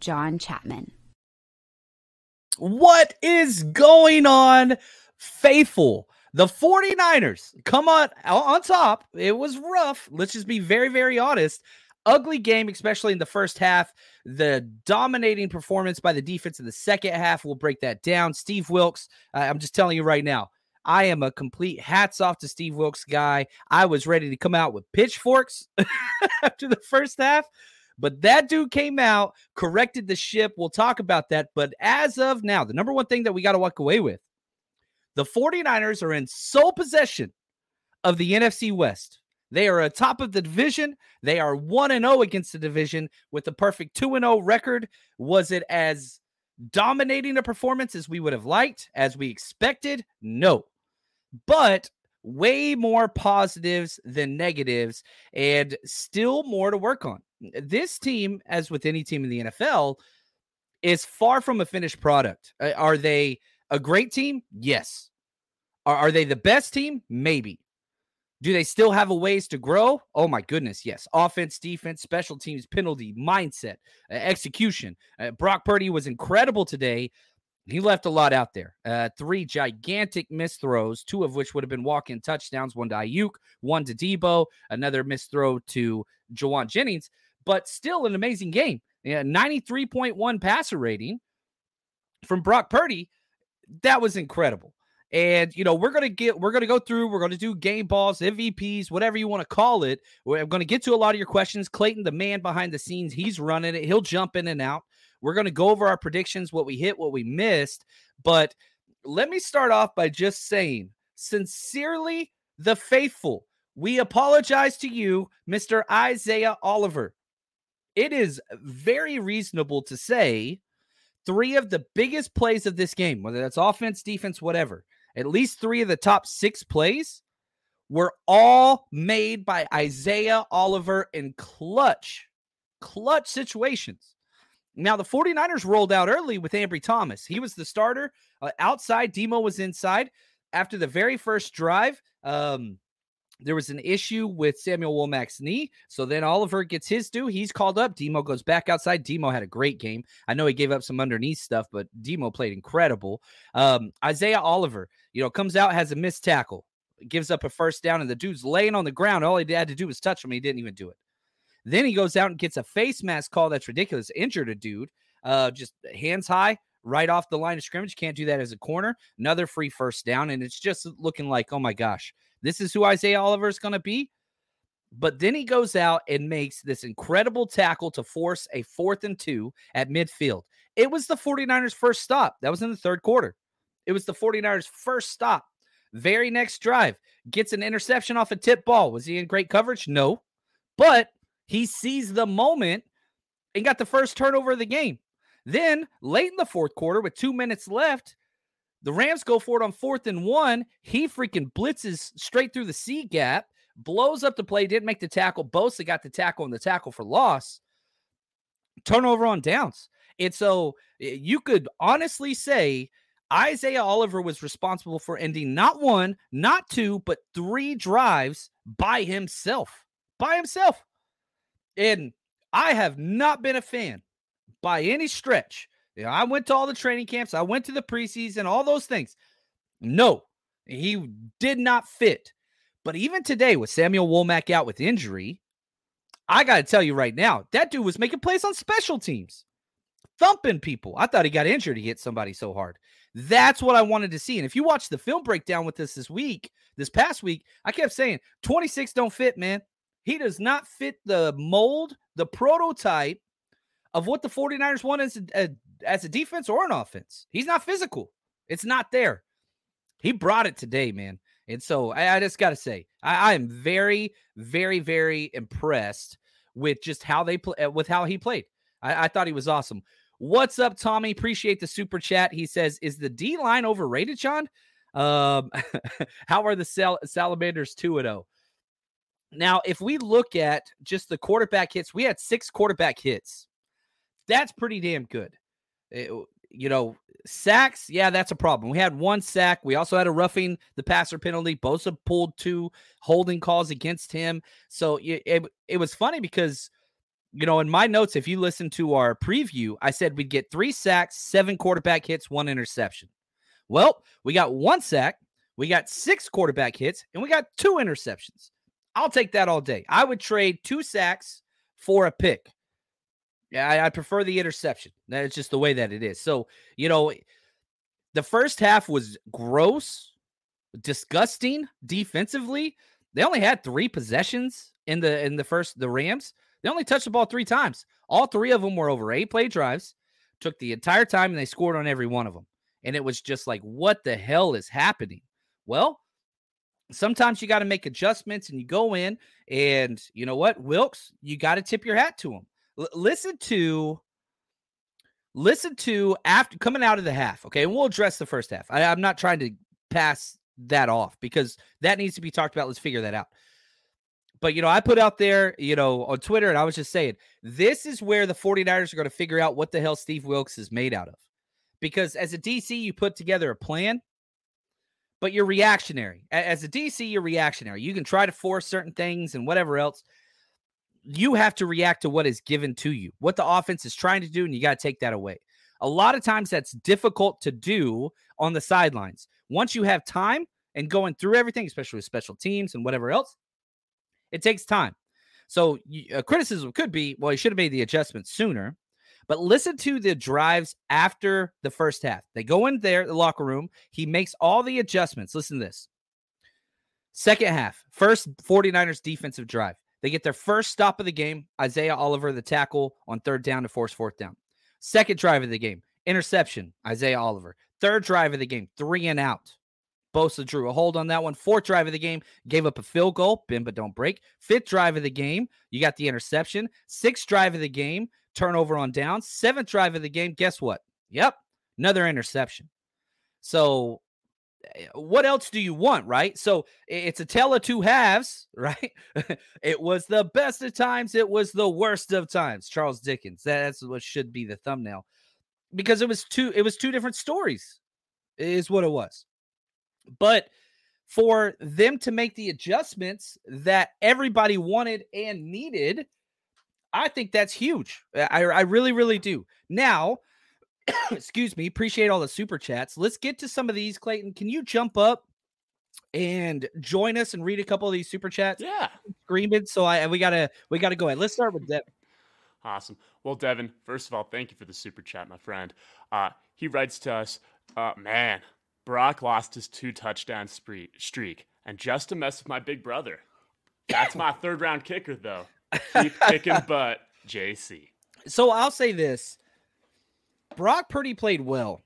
John Chapman. What is going on, faithful? The 49ers come on on top. It was rough. Let's just be very, very honest. Ugly game, especially in the first half. The dominating performance by the defense in the second half. We'll break that down. Steve Wilks, uh, I'm just telling you right now, I am a complete hats off to Steve Wilks guy. I was ready to come out with pitchforks after the first half. But that dude came out, corrected the ship. We'll talk about that. But as of now, the number one thing that we got to walk away with the 49ers are in sole possession of the NFC West. They are atop of the division. They are 1 and 0 against the division with a perfect 2 and 0 record. Was it as dominating a performance as we would have liked, as we expected? No. But way more positives than negatives and still more to work on. This team, as with any team in the NFL, is far from a finished product. Uh, are they a great team? Yes. Are, are they the best team? Maybe. Do they still have a ways to grow? Oh my goodness, yes. Offense, defense, special teams, penalty, mindset, uh, execution. Uh, Brock Purdy was incredible today. He left a lot out there. Uh, three gigantic missed throws, two of which would have been walk-in touchdowns. One to Aiyuk, one to Deebo, another missed throw to Jauan Jennings but still an amazing game. Yeah, 93.1 passer rating from Brock Purdy. That was incredible. And you know, we're gonna get we're gonna go through, we're gonna do game balls, MVPs, whatever you want to call it. We're gonna get to a lot of your questions. Clayton, the man behind the scenes, he's running it, he'll jump in and out. We're gonna go over our predictions, what we hit, what we missed. But let me start off by just saying, sincerely, the faithful, we apologize to you, Mr. Isaiah Oliver it is very reasonable to say three of the biggest plays of this game, whether that's offense, defense, whatever, at least three of the top six plays were all made by Isaiah Oliver in clutch, clutch situations. Now, the 49ers rolled out early with Ambry Thomas. He was the starter uh, outside. Demo was inside. After the very first drive, um, there was an issue with Samuel Womack's knee. So then Oliver gets his due. He's called up. Demo goes back outside. Demo had a great game. I know he gave up some underneath stuff, but Demo played incredible. Um, Isaiah Oliver, you know, comes out, has a missed tackle, gives up a first down, and the dude's laying on the ground. All he had to do was touch him. He didn't even do it. Then he goes out and gets a face mask call that's ridiculous. Injured a dude, uh, just hands high, right off the line of scrimmage. Can't do that as a corner. Another free first down. And it's just looking like, oh my gosh, this is who Isaiah Oliver is going to be. But then he goes out and makes this incredible tackle to force a fourth and two at midfield. It was the 49ers' first stop. That was in the third quarter. It was the 49ers' first stop. Very next drive, gets an interception off a tip ball. Was he in great coverage? No. But he sees the moment and got the first turnover of the game. Then, late in the fourth quarter, with two minutes left, the Rams go for it on fourth and one. He freaking blitzes straight through the C gap, blows up the play, didn't make the tackle. Bosa got the tackle and the tackle for loss. turnover on downs. And so you could honestly say Isaiah Oliver was responsible for ending not one, not two, but three drives by himself. By himself. And I have not been a fan by any stretch. You know, I went to all the training camps, I went to the preseason, all those things. No, he did not fit. But even today, with Samuel Womack out with injury, I got to tell you right now, that dude was making plays on special teams, thumping people. I thought he got injured. He hit somebody so hard. That's what I wanted to see. And if you watch the film breakdown with us this week, this past week, I kept saying 26 don't fit, man. He does not fit the mold, the prototype of what the 49ers want as a, as a defense or an offense. He's not physical. It's not there. He brought it today, man. And so I, I just got to say, I, I, am very, very, very impressed with just how they play, uh, with how he played. I, I thought he was awesome. What's up, Tommy? Appreciate the super chat. He says, "Is the D line overrated, Sean? Um, how are the Sal- Salamanders two and zero? Now, if we look at just the quarterback hits, we had six quarterback hits. That's pretty damn good. Eh, it, you know, sacks, yeah, that's a problem. We had one sack. We also had a roughing the passer penalty. Bosa pulled two holding calls against him. So it, it, it was funny because, you know, in my notes, if you listen to our preview, I said we'd get three sacks, seven quarterback hits, one interception. Well, we got one sack, we got six quarterback hits, and we got two interceptions. I'll take that all day. I would trade two sacks for a pick. Yeah, I, I prefer the interception. That's just the way that it is. So, you know, the first half was gross, disgusting defensively. They only had three possessions in the in the first the Rams. They only touched the ball three times. All three of them were over eight play drives. Took the entire time and they scored on every one of them. And it was just like, what the hell is happening? Well, sometimes you got to make adjustments and you go in and you know what, Wilks, you got to tip your hat to him. L- listen to listen to after coming out of the half. Okay, and we'll address the first half. I, I'm not trying to pass that off because that needs to be talked about. Let's figure that out. But, you know, I put out there, you know, on Twitter, and I was just saying, this is where the 49ers are going to figure out what the hell Steve Wilks is made out of. Because as a DC, you put together a plan, but you're reactionary. As a DC, you're reactionary. You can try to force certain things and whatever else you have to react to what is given to you, what the offense is trying to do, and you got to take that away. A lot of times that's difficult to do on the sidelines. Once you have time and going through everything, especially with special teams and whatever else, it takes time. So a criticism could be, well, he should have made the adjustment sooner. But listen to the drives after the first half. They go in there, the locker room. He makes all the adjustments. Listen to this. Second half, first 49ers defensive drive. They get their first stop of the game. Isaiah Oliver, the tackle on third down to force fourth down. Second drive of the game, interception. Isaiah Oliver. Third drive of the game, three and out. Bosa drew a hold on that one. Fourth drive of the game, gave up a field goal. Bim, but don't break. Fifth drive of the game, you got the interception. Sixth drive of the game, turnover on down. Seventh drive of the game, guess what? Yep, another interception. So Eh, what else do you want, right? So it's a tale of two halves, right? it was the best of times, it was the worst of times. Charles Dickens. That's what should be the thumbnail. Because it was two it was two different stories. Is what it was. But for them to make the adjustments that everybody wanted and needed, I think that's huge. I, I really, really do. Now, excuse me, appreciate all the super chats. Let's get to some of these. Clayton, can you jump up and join us and read a couple of these super chats? Yeah, screaming. So I we gotta we gotta go ahead. Let's start with Devin. Awesome. Well, Devin, first of all, thank you for the super chat, my friend. Uh, he writes to us, uh, man, Brock lost his two touchdown spree- streak, and just to mess with my big brother. That's my third round kicker, though. Keep kicking butt, JC. So I'll say this Brock Purdy played well.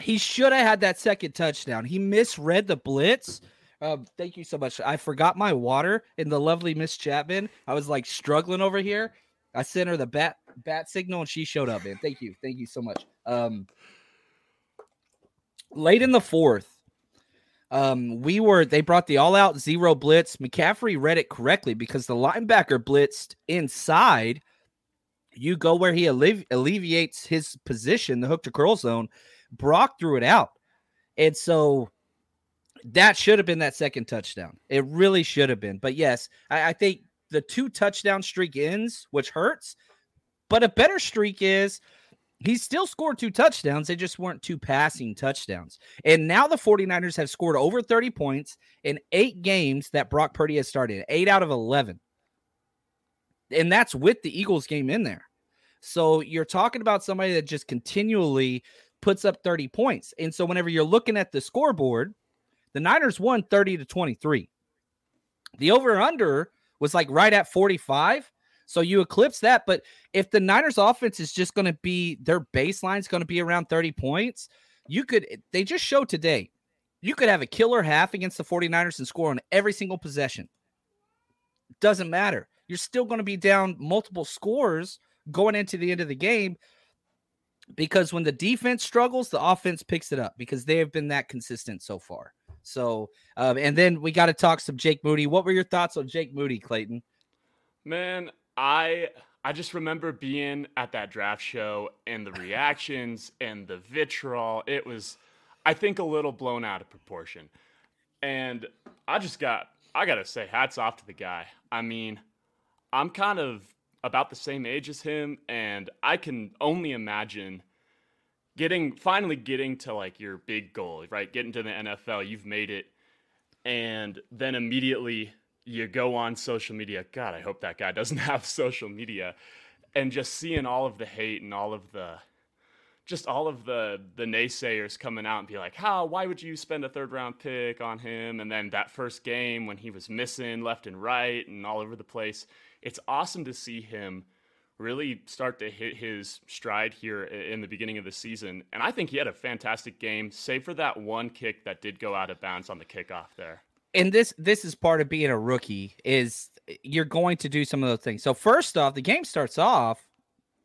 He should have had that second touchdown. He misread the blitz. Um, thank you so much. I forgot my water in the lovely Miss Chapman. I was like struggling over here. I sent her the bat bat signal and she showed up, man. Thank you. Thank you so much. Um, late in the fourth, um, we were they brought the all out zero blitz. McCaffrey read it correctly because the linebacker blitzed inside You go where he allevi- alleviates his position, the hook to curl zone. Brock threw it out. And so that should have been that second touchdown. It really should have been. But yes, I, I think the two touchdown streak ends, which hurts. But a better streak is he still scored two touchdowns. They just weren't two passing touchdowns. And now the 49ers have scored over 30 points in eight games that Brock Purdy has started, eight out of 11. And that's with the Eagles game in there. So you're talking about somebody that just continually puts up 30 points. And so whenever you're looking at the scoreboard, the Niners won 30 to 23. The over under was like right at 45. So you eclipse that. But if the Niners offense is just going to be their baseline is going to be around 30 points, you could, they just showed today, you could have a killer half against the 49ers and score on every single possession. Doesn't matter. You're still going to be down multiple scores going into the end of the game because when the defense struggles, the offense picks it up because they have been that consistent so far. So, um, and then we got to talk some Jake Moody. What were your thoughts on Jake Moody, Clayton? Man, I I just remember being at that draft show and the reactions and the vitriol. It was, I think, a little blown out of proportion. And I just got, I gotta say, hats off to the guy. I mean, I'm kind of about the same age as him, and I can only imagine getting finally getting to like your big goal, right? Getting to the NFL, you've made it, and then immediately you go on social media. God, I hope that guy doesn't have social media, and just seeing all of the hate and all of the just all of the the naysayers coming out and be like, "How? Why would you spend a third round pick on him?" And then that first game when he was missing left and right and all over the place, it's awesome to see him really start to hit his stride here in the beginning of the season. And I think he had a fantastic game, save for that one kick that did go out of bounds on the kickoff there. And this this is part of being a rookie is eh, you're going to do some of those things. So first off, the game starts off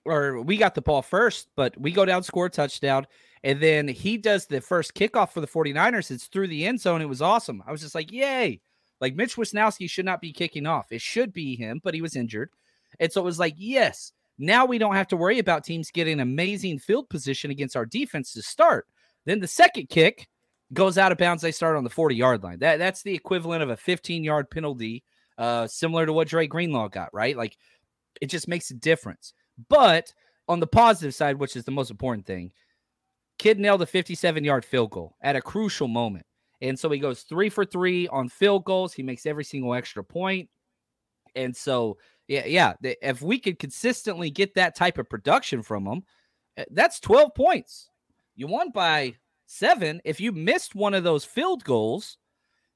or we got the ball first, but we go down, score a touchdown, and then he does the first kickoff for the 49ers. It's through the end zone. It was awesome. I was just like, yay. Like Mitch Wishnowsky should not be kicking off. It should be him, but he was injured. And so it was like, yes, now we don't have to worry about teams getting amazing field position against our defense to start. Then the second kick goes out of bounds. They start on the 40 yard line. That that's the equivalent of a 15 yard penalty, uh, similar to what Dre Greenlaw got, right? Like it just makes a difference. But on the positive side, which is the most important thing, kid nailed a 57 yard field goal at a crucial moment. And so he goes three for three on field goals. He makes every single extra point. And so, yeah, yeah, if we could consistently get that type of production from him, eh, that's 12 points. You won by seven. If you missed one of those field goals,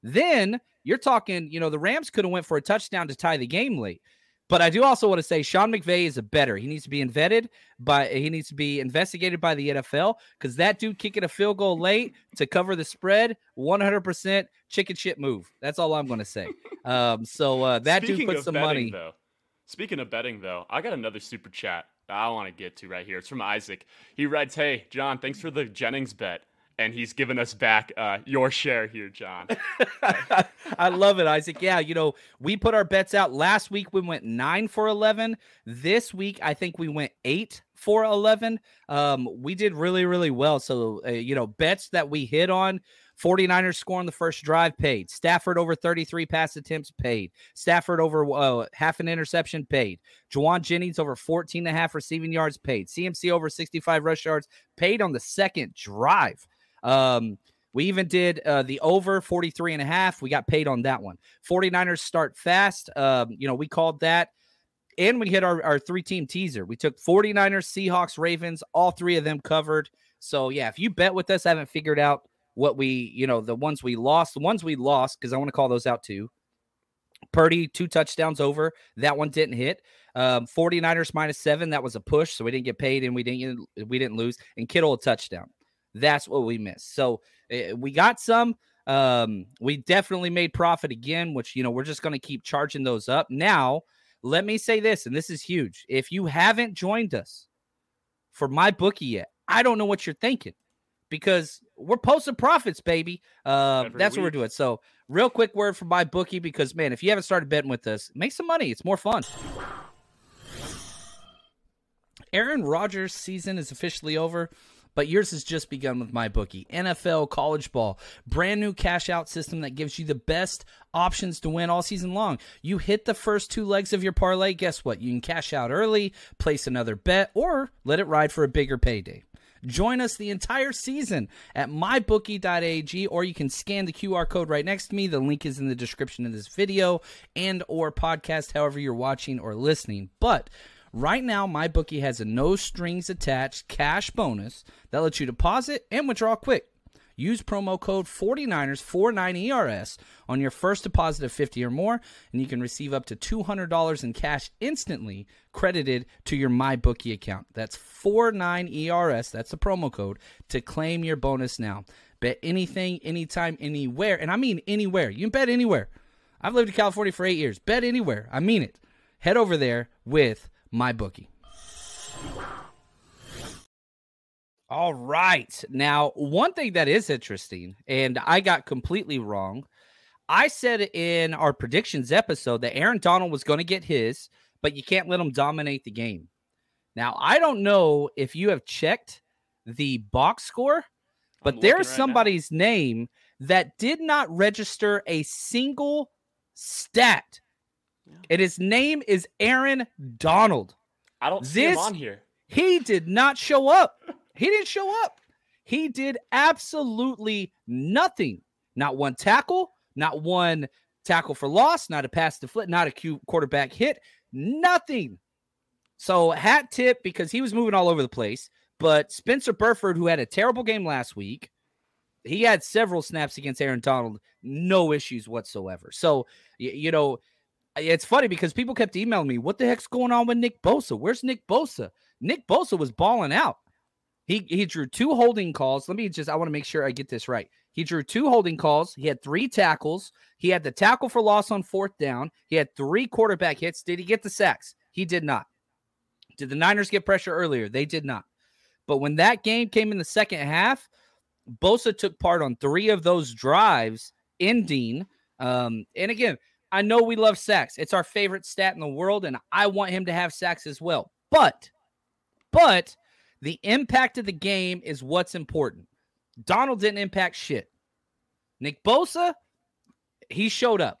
then you're talking, you know, the Rams could have went for a touchdown to tie the game late. But I do also want to say Sean McVay is a better. He needs to be vetted, but he needs to be investigated by the NFL because that dude kicking a field goal late to cover the spread, 100% chicken shit move. That's all I'm going to say. Um, so uh, that Speaking dude put some betting, money. Though, Speaking of betting, though, I got another super chat I want to get to right here. It's from Isaac. He writes, "Hey John, thanks for the Jennings bet." And he's given us back uh, your share here, John. I love it, Isaac. Yeah, you know, we put our bets out last week. We went nine for 11. This week, I think we went eight for 11. Um, we did really, really well. So, uh, you know, bets that we hit on 49ers score on the first drive paid. Stafford over 33 pass attempts paid. Stafford over uh, half an interception paid. Jauan Jennings over 14 and a half receiving yards paid. CMC over 65 rush yards paid on the second drive. Um, we even did uh, the over 43 and a half. We got paid on that one. 49ers start fast. Um, you know, we called that. And we hit our, our three team teaser. We took 49ers, Seahawks, Ravens, all three of them covered. So, yeah, if you bet with us, I haven't figured out what we, you know, the ones we lost, the ones we lost, because I want to call those out too. Purdy, two touchdowns over. That one didn't hit. Um, 49ers minus seven. That was a push. So we didn't get paid and we didn't we didn't lose. And Kittle a touchdown. That's what we missed. So uh, we got some. Um, we definitely made profit again, which you know we're just going to keep charging those up. Now, let me say this, and this is huge. If you haven't joined us for MyBookie yet, I don't know what you're thinking because we're posting profits, baby. Uh, that's week. what we're doing. So, real quick word from MyBookie because man, if you haven't started betting with us, make some money. It's more fun. Aaron Rodgers' season is officially over, but yours has just begun with MyBookie. NFL, college ball, brand new cash out system that gives you the best options to win all season long. You hit the first two legs of your parlay, guess what? You can cash out early, place another bet, or let it ride for a bigger payday. Join us the entire season at mybookie.ag or you can scan the QR code right next to me. The link is in the description of this video and or podcast however you're watching or listening. But Right now, MyBookie has a no strings attached cash bonus that lets you deposit and withdraw quick. Use promo code 49ers49ERS on your first deposit of 50 or more, and you can receive up to $200 in cash instantly credited to your MyBookie account. That's 49ERS, that's the promo code, to claim your bonus now. Bet anything, anytime, anywhere, and I mean anywhere. You can bet anywhere. I've lived in California for eight years. Bet anywhere. I mean it. Head over there with MyBookie. All right. Now, one thing that is interesting, and I got completely wrong. I said in our predictions episode that Aaron Donald was going to get his, but you can't let him dominate the game. Now, I don't know if you have checked the box score, but there's right somebody's now. name that did not register a single stat. And his name is Aaron Donald. I don't see this, him on here. He did not show up. He didn't show up. He did absolutely nothing. Not one tackle, not one tackle for loss, not a pass to flip, not a Q quarterback hit, nothing. So hat tip because he was moving all over the place. But Spencer Burford, who had a terrible game last week, he had several snaps against Aaron Donald, no issues whatsoever. So you know, it's funny because people kept emailing me, "What the heck's going on with Nick Bosa? Where's Nick Bosa?" Nick Bosa was balling out. He he drew two holding calls. Let me just I want to make sure I get this right. He drew two holding calls. He had three tackles. He had the tackle for loss on fourth down. He had three quarterback hits. Did he get the sacks? He did not. Did the Niners get pressure earlier? They did not. But when that game came in the second half, Bosa took part on three of those drives, ending. Um, and again, I know we love sacks. It's our favorite stat in the world, and I want him to have sacks as well. But, but the impact of the game is what's important. Donald didn't impact shit. Nick Bosa, he showed up.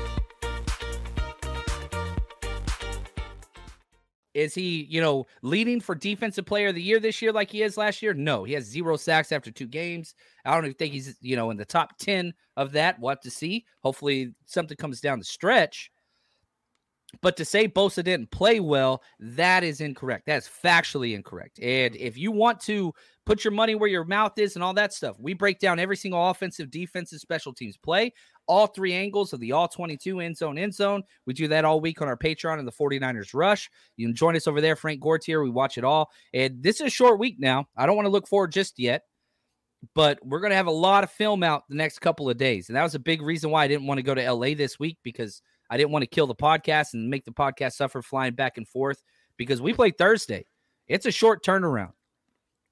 Is he, you know, leading for defensive player of the year this year like he is last year? No, he has zero sacks after two games. I don't even think he's, you know, in the top 10 of that. We'll to see. Hopefully something comes down the stretch. But to say Bosa didn't play well, that is incorrect. That's factually incorrect. And if you want to put your money where your mouth is and all that stuff, we break down every single offensive, defensive, special teams play all three angles of the all 22 end zone, end zone. We do that all week on our Patreon and the 49ers Rush. You can join us over there, Frank Gortier. We watch it all. And this is a short week now. I don't want to look forward just yet, but we're going to have a lot of film out the next couple of days. And that was a big reason why I didn't want to go to LA this week because I didn't want to kill the podcast and make the podcast suffer flying back and forth because we play Thursday. It's a short turnaround.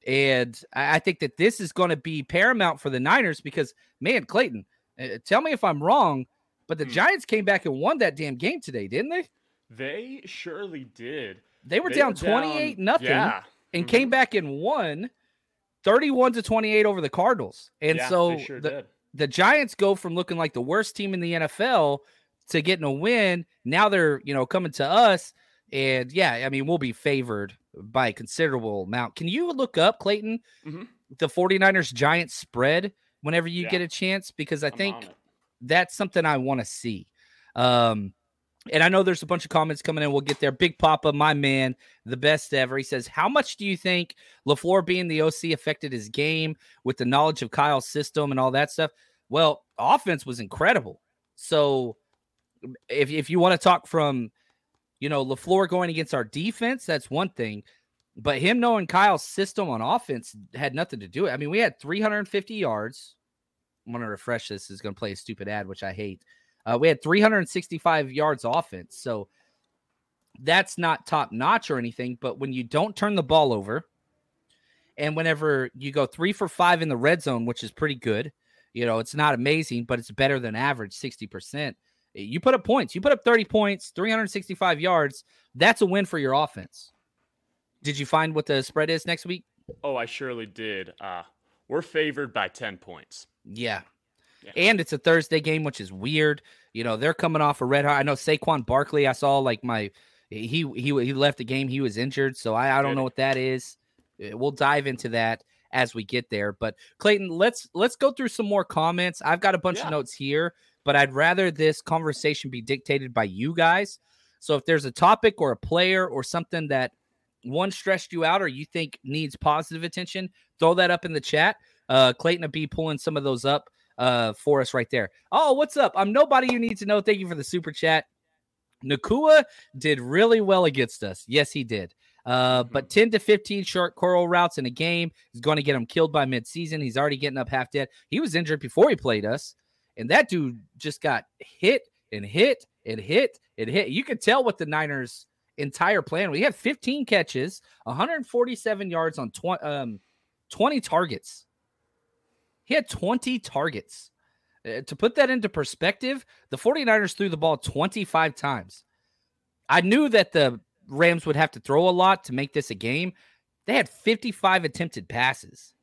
And I think that this is going to be paramount for the Niners because, man, Clayton, uh, tell me if I'm wrong, but the hmm. Giants came back and won that damn game today, didn't they? They surely did. They were they down 28 nothing yeah. and mm-hmm. came back and won 31 to 28 over the Cardinals. And yeah, so sure the, the Giants go from looking like the worst team in the NFL to getting a win. Now they're, you know, coming to us. And yeah, I mean, we'll be favored by a considerable amount. Can you look up, Clayton, mm-hmm. the 49ers Giants spread whenever you Yeah. get a chance because I I'm think that's something I want to see. Um, and I know there's a bunch of comments coming in. We'll get there. Big Papa, my man, the best ever. He says, How much do you think LaFleur being the OC affected his game with the knowledge of Kyle's system and all that stuff? Well, offense was incredible. So if, if you want to talk from, you know, LaFleur going against our defense, that's one thing. But him knowing Kyle's system on offense had nothing to do it. I mean, we had 350 yards. I'm going to refresh this. Is going to play a stupid ad, which I hate. Uh, we had 365 yards offense. So that's not top notch or anything. But when you don't turn the ball over, and whenever you go three for five in the red zone, which is pretty good, you know, it's not amazing, but it's better than average 60%. You put up points, you put up 30 points, 365 yards. That's a win for your offense. Did you find what the spread is next week? Oh, I surely did. Uh, we're favored by 10 points. Yeah. Yeah. And it's a Thursday game, which is weird. You know, they're coming off a red hot. I know Saquon Barkley, I saw like my he he he left the game, he was injured. So I, I don't know what that is. Uh, We'll dive into that as we get there. But Clayton, let's let's go through some more comments. I've got a bunch Yeah. of notes here, but I'd rather this conversation be dictated by you guys. So if there's a topic or a player or something that one stressed you out or you think needs positive attention, throw that up in the chat. Uh, Clayton will be pulling some of those up uh, for us right there. Oh, what's up? I'm nobody you need to know. Thank you for the super chat. Nacua did really well against us. Yes, he did. Uh, but 10 to 15 short curl routes in a game is going to get him killed by midseason. He's already getting up half dead. He was injured before he played us, and that dude just got hit and hit and hit and hit. You could tell what the Niners' entire plan. We had 15 catches, 147 yards on 20, um, 20 targets. He had 20 targets. Uh, to put that into perspective, the 49ers threw the ball 25 times. I knew that the Rams would have to throw a lot to make this a game. They had 55 attempted passes.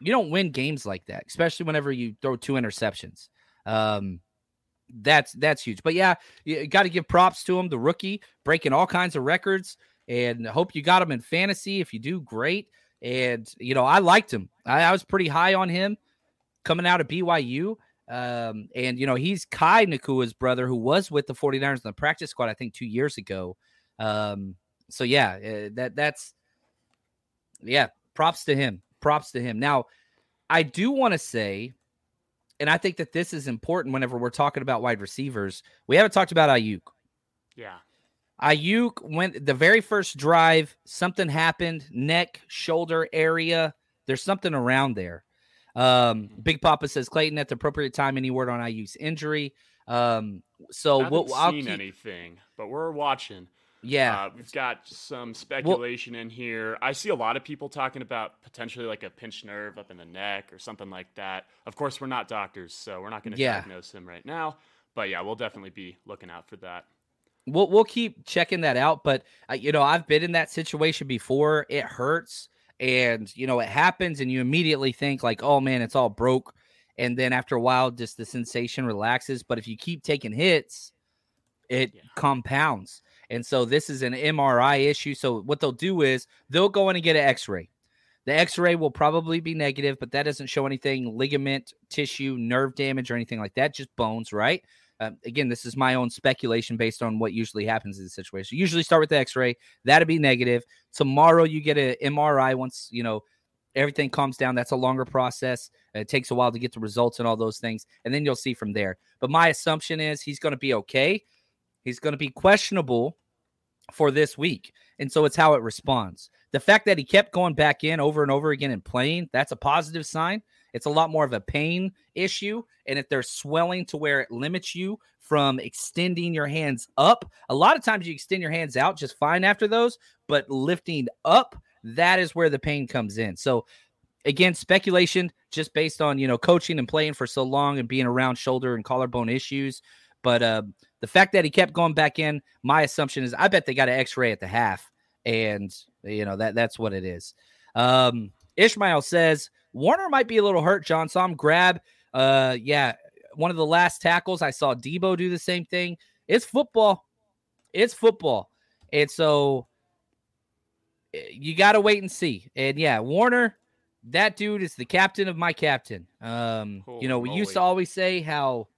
You don't win games like that, especially whenever you throw two interceptions. Um, that's that's huge. But yeah, you got to give props to him, the rookie, breaking all kinds of records. And hope you got him in fantasy. If you do, great. And you know, I liked him. I, I was pretty high on him coming out of BYU. Um, and you know, he's Kai Nacua's brother who was with the 49ers in the practice squad, I think, two years ago. Um, so yeah, uh, that that's yeah, props to him. Props to him. Now, I do want to say, and I think that this is important whenever we're talking about wide receivers. We haven't talked about Aiyuk. Yeah. Aiyuk went the very first drive, something happened, neck, shoulder area. There's something around there. Um, Big Papa says Clayton at the appropriate time. Any word on Aiyuk's injury? Um, so I we'll, haven't I'll seen keep, anything, but we're watching. Yeah, Uh, we've got some speculation in here. I see a lot of people talking about potentially like a pinched nerve up in the neck or something like that. Of course, we're not doctors, so we're not going to Yeah. diagnose him right now. But yeah, we'll definitely be looking out for that. we'll we'll keep checking that out. But uh, you know, I've been in that situation before. It hurts, and you know, it happens, and you immediately think like, "Oh man, it's all broke," and then after a while, just the sensation relaxes. But if you keep taking hits, it Yeah. compounds. And so this is an MRI issue. So what they'll do is they'll go in and get an X-ray. The X-ray will probably be negative, but that doesn't show anything ligament, tissue, nerve damage, or anything like that. Just bones, right? Um, again, this is my own speculation based on what usually happens in the situation. Usually start with the X-ray. That'll be negative. Tomorrow you get an MRI once you know everything calms down. That's a longer process. It takes a while to get the results and all those things, and then you'll see from there. But my assumption is he's going to be okay. He's going to be questionable for this week. And so it's how it responds. The fact that he kept going back in over and over again and playing, that's a positive sign. It's a lot more of a pain issue. And if there's swelling to where it limits you from extending your hands up, a lot of times you extend your hands out just fine after those, but lifting up, that is where the pain comes in. So again, speculation just based on, you know, coaching and playing for so long and being around shoulder and collarbone issues. But uh, the fact that he kept going back in, my assumption is I bet they got an X-ray at the half, and you know that that's what it is. Um, Ishmael says Warner might be a little hurt. John saw him grab. Uh, yeah, one of the last tackles I saw Deebo do the same thing. It's football. It's football, and so eh, you got to wait and see. And yeah, Warner, that dude is the captain of my captain. Um, Holy you know, we used to always say how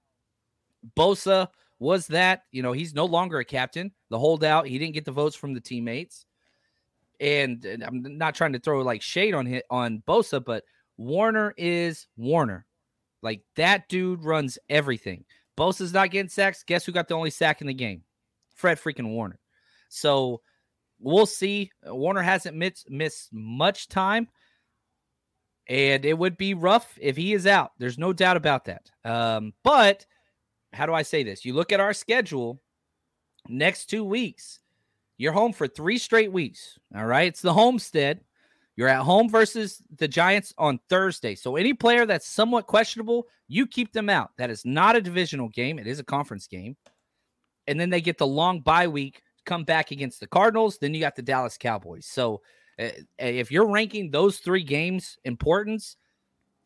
Bosa was that. You know, he's no longer a captain. The holdout, he didn't get the votes from the teammates. And, and I'm not trying to throw like shade on hit on Bosa, but Warner is Warner. Like that dude runs everything. Bosa's not getting sacks. Guess who got the only sack in the game? Fred freaking Warner. So we'll see. Warner hasn't missed, missed much time, and it would be rough if he is out. There's no doubt about that. Um, but how do I say this? You look at our schedule next two weeks, you're home for three straight weeks. All right. It's the homestead. You're at home versus the Giants on Thursday. So any player that's somewhat questionable, you keep them out. That is not a divisional game, it is a conference game. And then they get the long bye week, come back against the Cardinals. Then you got the Dallas Cowboys. So uh, if you're ranking those three games importance,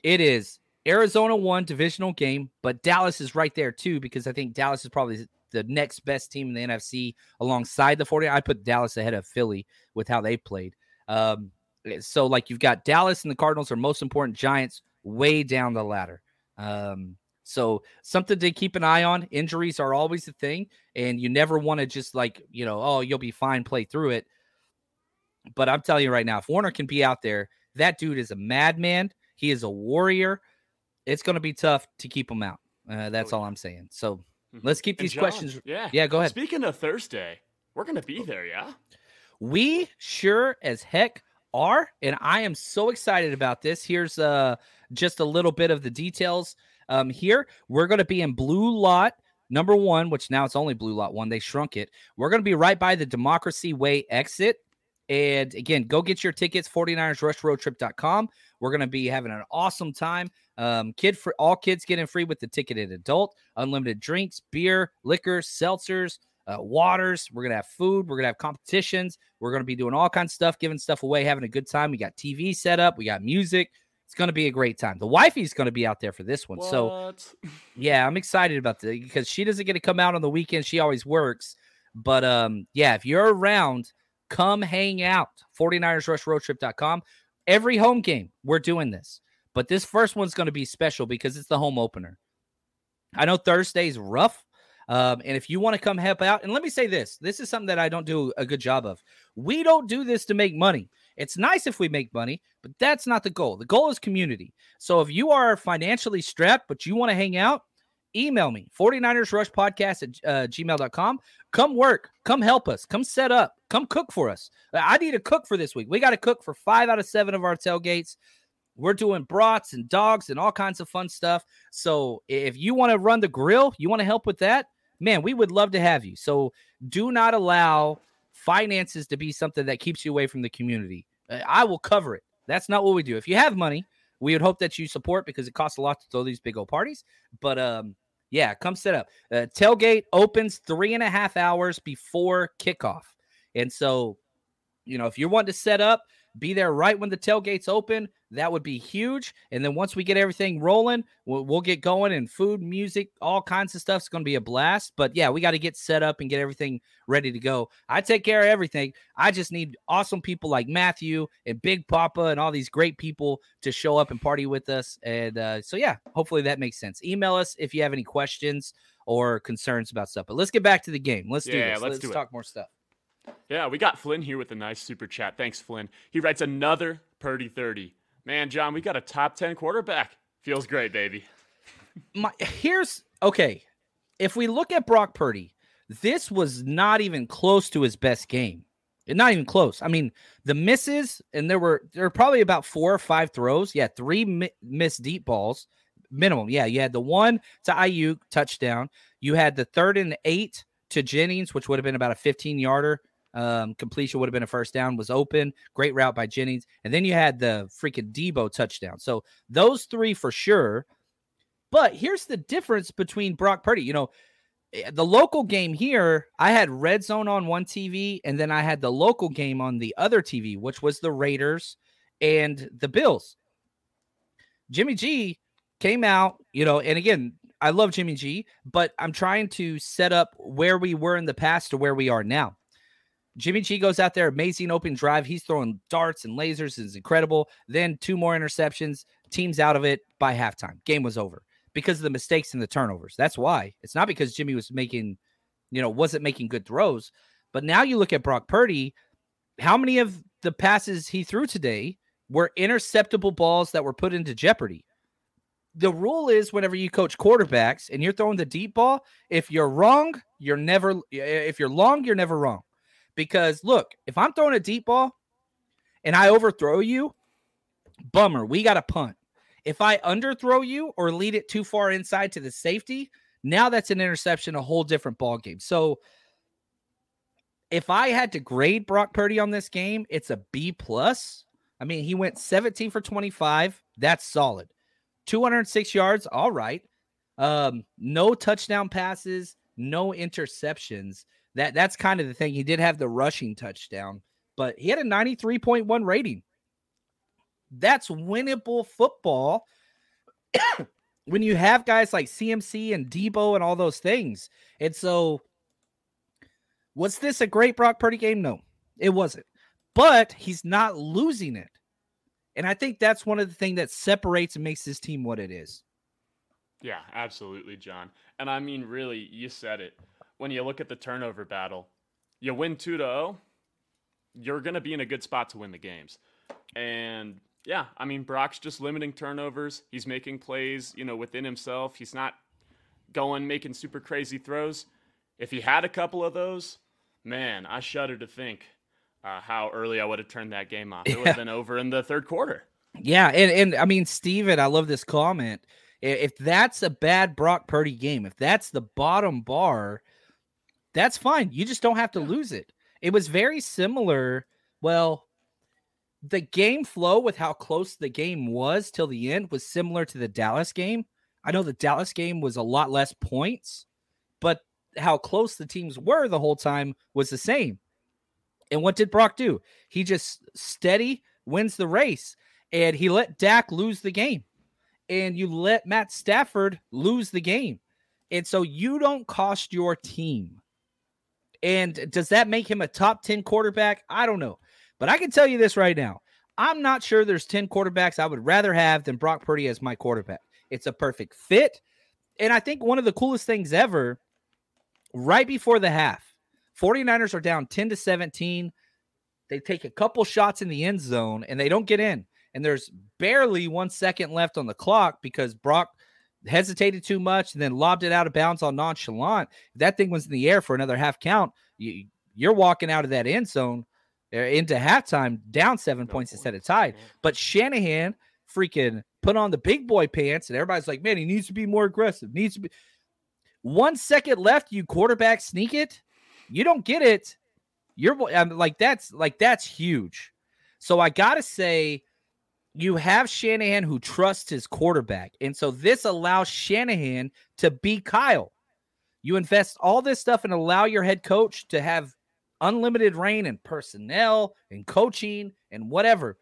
it is Arizona won divisional game, but Dallas is right there too because I think Dallas is probably the next best team in the NFC alongside the 40. I put Dallas ahead of Philly with how they played. Um, so like you've got Dallas and the Cardinals are most important Giants way down the ladder. Um, so something to keep an eye on. Injuries are always a thing, and you never want to just like you know, oh, you'll be fine, play through it. But I'm telling you right now, if Warner can be out there, that dude is a madman. He is a warrior. It's going to be tough to keep them out. Uh, that's Oh, all yeah. I'm saying. So Mhm. let's keep And these John, questions. Yeah. Yeah, go ahead. Speaking of Thursday, we're gonna be there, yeah? We sure as heck are, and I am so excited about this. Here's uh just a little bit of the details. Um, here we're going to be in Blue Lot number one, which now it's only Blue Lot one. They shrunk it. We're going to be right by the Democracy Way exit. And again, go get your tickets, 49ersrushroadtrip.com. We're going to be having an awesome time. Um, kid for all kids getting free with the ticketed adult, unlimited drinks, beer, liquor, seltzers, uh, waters. We're gonna have food. We're gonna have competitions. We're gonna be doing all kinds of stuff, giving stuff away, having a good time. We got TV set up. We got music. It's gonna be a great time. The wifey's gonna be out there for this one. So yeah, I'm excited about that because she doesn't get to come out on the weekend. She always works. But um, yeah, if you're around, come hang out. 49ersrushroadtrip.com. Every home game, we're doing this. But this first one's going to be special because it's the home opener. I know Thursday's rough. Um, and if you want to come help out, and let me say this this is something that I don't do a good job of. We don't do this to make money. It's nice if we make money, but that's not the goal. The goal is community. So if you are financially strapped, but you want to hang out, email me 49ers rush podcast at uh, gmail.com come work come help us come set up come cook for us. I need a cook for this week. We got to cook for five out of seven of our tailgates. We're doing brats and dogs and all kinds of fun stuff. So if you want to run the grill you want to help with that man we would love to have you. So do not allow finances to be something that keeps you away from the community. Uh, i will cover it. That's not what we do. If you have money we would hope that you support because it costs a lot to throw these big old parties. But um yeah, come set up. Uh, tailgate opens three and a half hours before kickoff. And so, you know, if you want to set up, be there right when the tailgates open. That would be huge. And then once we get everything rolling, we'll, we'll get going and food, music, all kinds of stuff. It's going to be a blast. But yeah, we got to get set up and get everything ready to go. I take care of everything. I just need awesome people like Matthew and Big Papa and all these great people to show up and party with us. And uh, so, yeah, hopefully that makes sense. Email us if you have any questions or concerns about stuff. But let's get back to the game. Let's do Yeah, this. let's Let's, do it. talk more stuff. Yeah, we got Flynn here with a nice super chat. Thanks, Flynn. He writes another Purdy 30. Man, John, we got a top 10 quarterback. Feels great, baby. my here's okay. If we look at Brock Purdy, this was not even close to his best game. Not even close. I mean, the misses, and there were there were probably about four or five throws. Yeah, three mi- missed deep balls minimum. Yeah, you had the one to Aiyuk touchdown. You had the third and eight to Jennings, which would have been about a 15 yarder. Um, completion would have been a first down, was open. Great route by Jennings. And then you had the freaking Deebo touchdown. So those three for sure. But here's the difference between Brock Purdy. You know, eh, the local game here, I had red zone on one TV, and then I had the local game on the other TV, which was the Raiders and the Bills. Jimmy G came out, you know, and again, I love Jimmy G, but I'm trying to set up where we were in the past to where we are now. Jimmy G goes out there, amazing open drive. He's throwing darts and lasers, is incredible. Then two more interceptions, teams out of it by halftime. Game was over because of the mistakes and the turnovers. That's why. It's not because Jimmy was making, you know, wasn't making good throws. But now you look at Brock Purdy, how many of the passes he threw today were interceptable balls that were put into jeopardy? The rule is whenever you coach quarterbacks and you're throwing the deep ball, if you're wrong, you're never if you're long, you're never wrong. Because look, if I'm throwing a deep ball and I overthrow you, bummer, we got to punt. If I underthrow you or lead it too far inside to the safety, now that's an interception, a whole different ball game. So if I had to grade Brock Purdy on this game, it's a B plus. I mean, he went 17 for 25. That's solid. 206 yards, all right. Um, no touchdown passes, no interceptions. That that's kind of the thing. He did have the rushing touchdown, but he had a 93.1 rating. That's winnable football when you have guys like CMC and Deebo and all those things. And so, was this a great Brock Purdy game? No, it wasn't. But he's not losing it. And I think that's one of the things that separates and makes this team what it is. Yeah, absolutely, John. And I mean, really, you said it. When you look at the turnover battle, you win 2 to 0, you're going to be in a good spot to win the games. And yeah, I mean, Brock's just limiting turnovers. He's making plays, you know, within himself. He's not going making super crazy throws. If he had a couple of those, man, I shudder to think uh, how early I would have turned that game off. It would have been over in the third quarter. Yeah, and and I mean, Steven, I love this comment. If that's a bad Brock Purdy game, if that's the bottom bar, that's fine. You just don't have to lose it. It was very similar. Well, the game flow with how close the game was till the end was similar to the Dallas game. I know the Dallas game was a lot less points, but how close the teams were the whole time was the same. And what did Brock do? He just steady wins the race and he let Dak lose the game. And you let Matt Stafford lose the game. And so you don't cost your team. And does that make him a top 10 quarterback? I don't know. But I can tell you this right now. I'm not sure there's 10 quarterbacks I would rather have than Brock Purdy as my quarterback. It's a perfect fit. And I think one of the coolest things ever, right before the half, 49ers are down 10 to 17. They take a couple shots in the end zone and they don't get in. And there's barely one second left on the clock because Brock hesitated too much and then lobbed it out of bounds on nonchalant. If that thing was in the air for another half count, you, you're walking out of that end zone uh, into halftime down seven no points, points instead of tied. But Shanahan freaking put on the big boy pants, and everybody's like, man, he needs to be more aggressive. Needs to be one second left. You quarterback sneak it. You don't get it. You're I'm like that's like that's huge. So I gotta say, you have Shanahan who trusts his quarterback, and so this allows Shanahan to be Kyle. You invest all this stuff and allow your head coach to have unlimited reign and personnel and coaching and whatever.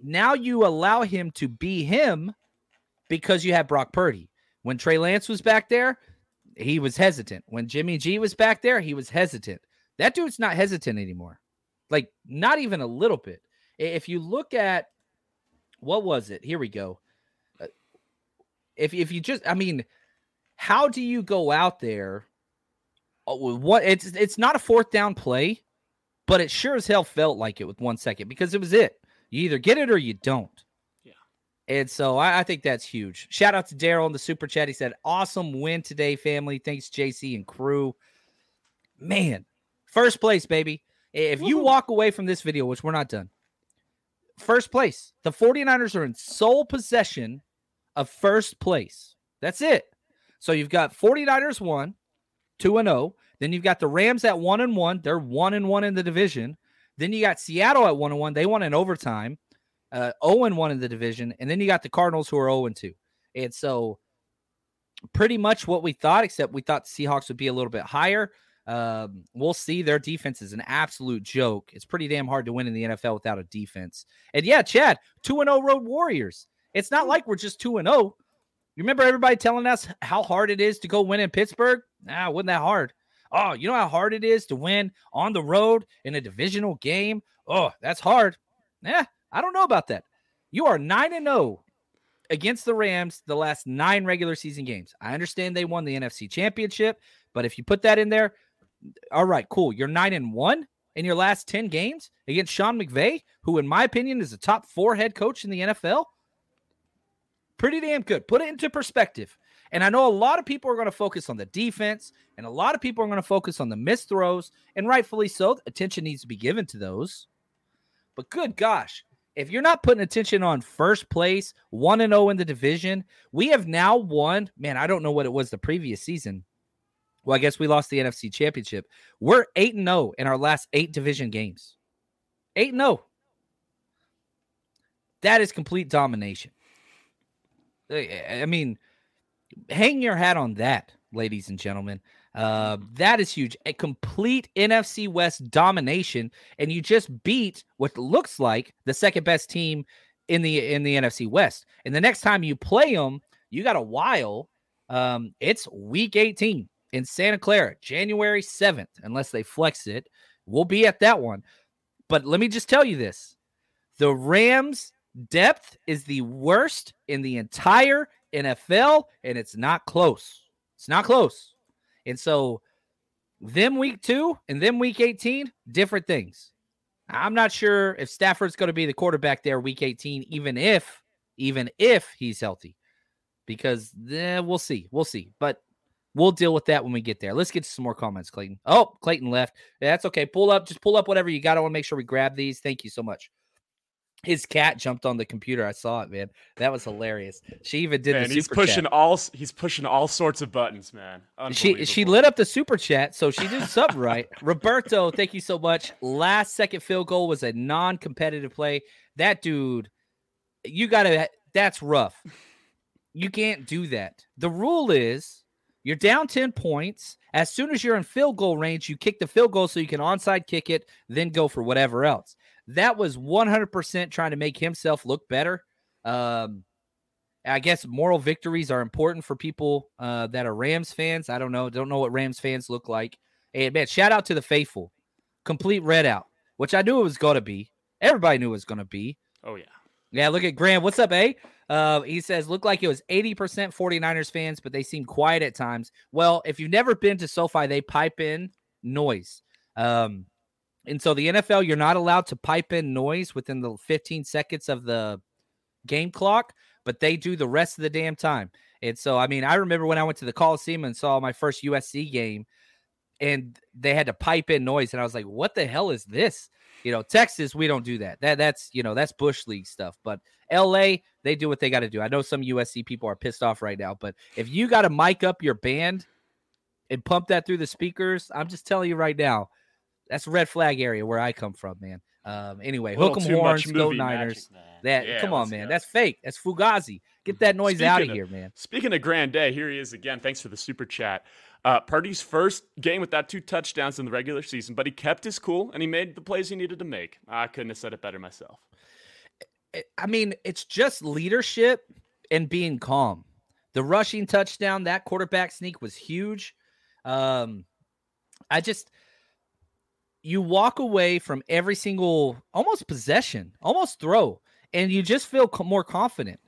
Now you allow him to be him because you have Brock Purdy. When Trey Lance was back there, he was hesitant. When Jimmy G was back there, he was hesitant. That dude's not hesitant anymore. Like, not even a little bit. If you look at what was it? Here we go. Uh, if if you just, I mean, how do you go out there? Oh, what it's it's not a fourth down play, but it sure as hell felt like it with one second because it was it. You either get it or you don't. And so I, I, think that's huge. Shout out to Daryl in the super chat. He said, Awesome win today, family. Thanks, JC and crew. Man, first place, baby. If you walk away from this video, which we're not done, first place. The 49ers are in sole possession of first place. That's it. So you've got 49ers 1, 2 and 0. Then you've got the Rams at 1 and 1. They're 1 and 1 in the division. Then you got Seattle at 1 and 1. They won in overtime uh, 0 and 1 in the division. And then you got the Cardinals who are 0 and 2. And so pretty much what we thought, except we thought the Seahawks would be a little bit higher. Um, we'll see. Their defense is an absolute joke. It's pretty damn hard to win in the NFL without a defense. And yeah, Chad, 2 and 0 Road Warriors. It's not like we're just 2 and 0. You remember everybody telling us how hard it is to go win in Pittsburgh? Nah, wasn't that hard. Oh, you know how hard it is to win on the road in a divisional game? Oh, that's hard. Yeah, I don't know about that. You are 9 and 0 against the Rams the last 9 regular season games. I understand they won the NFC Championship, but if you put that in there, all right, cool. You're 9 and 1 in your last 10 games against Sean McVay, who in my opinion is a top 4 head coach in the NFL. Pretty damn good. Put it into perspective. And I know a lot of people are going to focus on the defense, and a lot of people are going to focus on the missed throws, and rightfully so. Attention needs to be given to those. But good gosh, if you're not putting attention on first place, 1 and 0 in the division, we have now won. Man, I don't know what it was the previous season. Well, I guess we lost the NFC Championship. We're 8 and 0 in our last 8 division games. 8 and 0. That is complete domination. I mean, hang your hat on that, ladies and gentlemen. Uh, that is huge. A complete NFC West domination, and you just beat what looks like the second best team in the in the NFC West. And the next time you play them, you got a while. Um, it's Week 18 in Santa Clara, January 7th, unless they flex it. We'll be at that one. But let me just tell you this: the Rams' depth is the worst in the entire NFL, and it's not close. It's not close. And so, them week two and them week 18, different things. I'm not sure if Stafford's going to be the quarterback there week 18, even if, even if he's healthy, because eh, we'll see. We'll see. But we'll deal with that when we get there. Let's get to some more comments, Clayton. Oh, Clayton left. That's okay. Pull up, just pull up whatever you got. I want to make sure we grab these. Thank you so much. His cat jumped on the computer. I saw it, man. That was hilarious. She even did. Man, he's pushing chat. all. He's pushing all sorts of buttons, man. She she lit up the super chat, so she did something right. Roberto, thank you so much. Last second field goal was a non-competitive play. That dude, you gotta. That's rough. You can't do that. The rule is you're down ten points. As soon as you're in field goal range, you kick the field goal so you can onside kick it, then go for whatever else that was 100% trying to make himself look better. Um, I guess moral victories are important for people uh, that are Rams fans. I don't know. Don't know what Rams fans look like. And man, shout out to the faithful. Complete red out, which I knew it was going to be. Everybody knew it was going to be. Oh, yeah. Yeah, look at Graham. What's up, A? Uh, he says, looked like it was 80% 49ers fans, but they seem quiet at times. Well, if you've never been to SoFi, they pipe in noise. Um, and so the NFL, you're not allowed to pipe in noise within the 15 seconds of the game clock, but they do the rest of the damn time. And so, I mean, I remember when I went to the Coliseum and saw my first USC game, and they had to pipe in noise, and I was like, "What the hell is this?" You know, Texas, we don't do that. That that's you know that's bush league stuff. But LA, they do what they got to do. I know some USC people are pissed off right now, but if you got to mic up your band and pump that through the speakers, I'm just telling you right now, that's red flag area where I come from, man. Um, anyway, hook 'em horns, go Niners. Magic, that yeah, come on, man. Go. That's fake. That's Fugazi. Get that noise speaking out of, of, here, man. Speaking of Grand Day, here he is again. Thanks for the super chat. Uh, Purdy's first game with that two touchdowns in the regular season, but he kept his cool and he made the plays he needed to make. I couldn't have said it better myself. I mean, it's just leadership and being calm. The rushing touchdown, that quarterback sneak was huge. Um, I just you walk away from every single almost possession, almost throw, and you just feel more confident.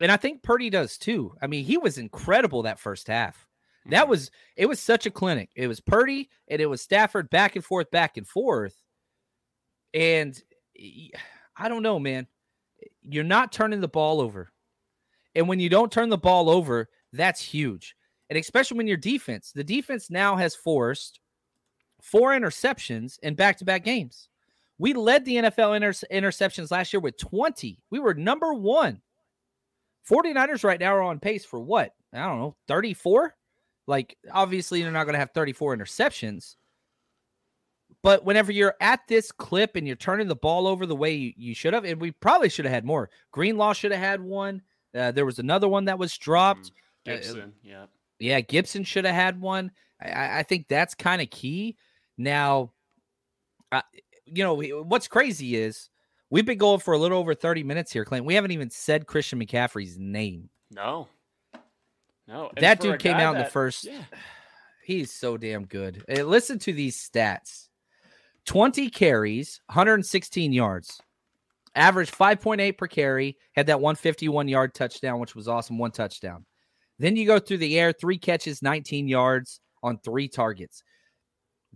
And I think Purdy does too. I mean, he was incredible that first half. That was it was such a clinic. It was Purdy and it was Stafford back and forth, back and forth. And I don't know, man. You're not turning the ball over. And when you don't turn the ball over, that's huge. And especially when your defense, the defense now has forced four interceptions in back to back games. We led the NFL inter- interceptions last year with 20. We were number one. 49ers right now are on pace for what? I don't know, 34? Like, obviously, they're not going to have 34 interceptions. But whenever you're at this clip and you're turning the ball over the way you, you should have, and we probably should have had more. Greenlaw should have had one. Uh, there was another one that was dropped. Mm, Gibson, uh, yeah. Yeah, Gibson should have had one. I, I think that's kind of key. Now, uh, you know, what's crazy is we've been going for a little over 30 minutes here, Clint. We haven't even said Christian McCaffrey's name. No. No. That dude came out that, in the first. Yeah. He's so damn good. Hey, listen to these stats 20 carries, 116 yards, average 5.8 per carry, had that 151 yard touchdown, which was awesome. One touchdown. Then you go through the air, three catches, 19 yards on three targets.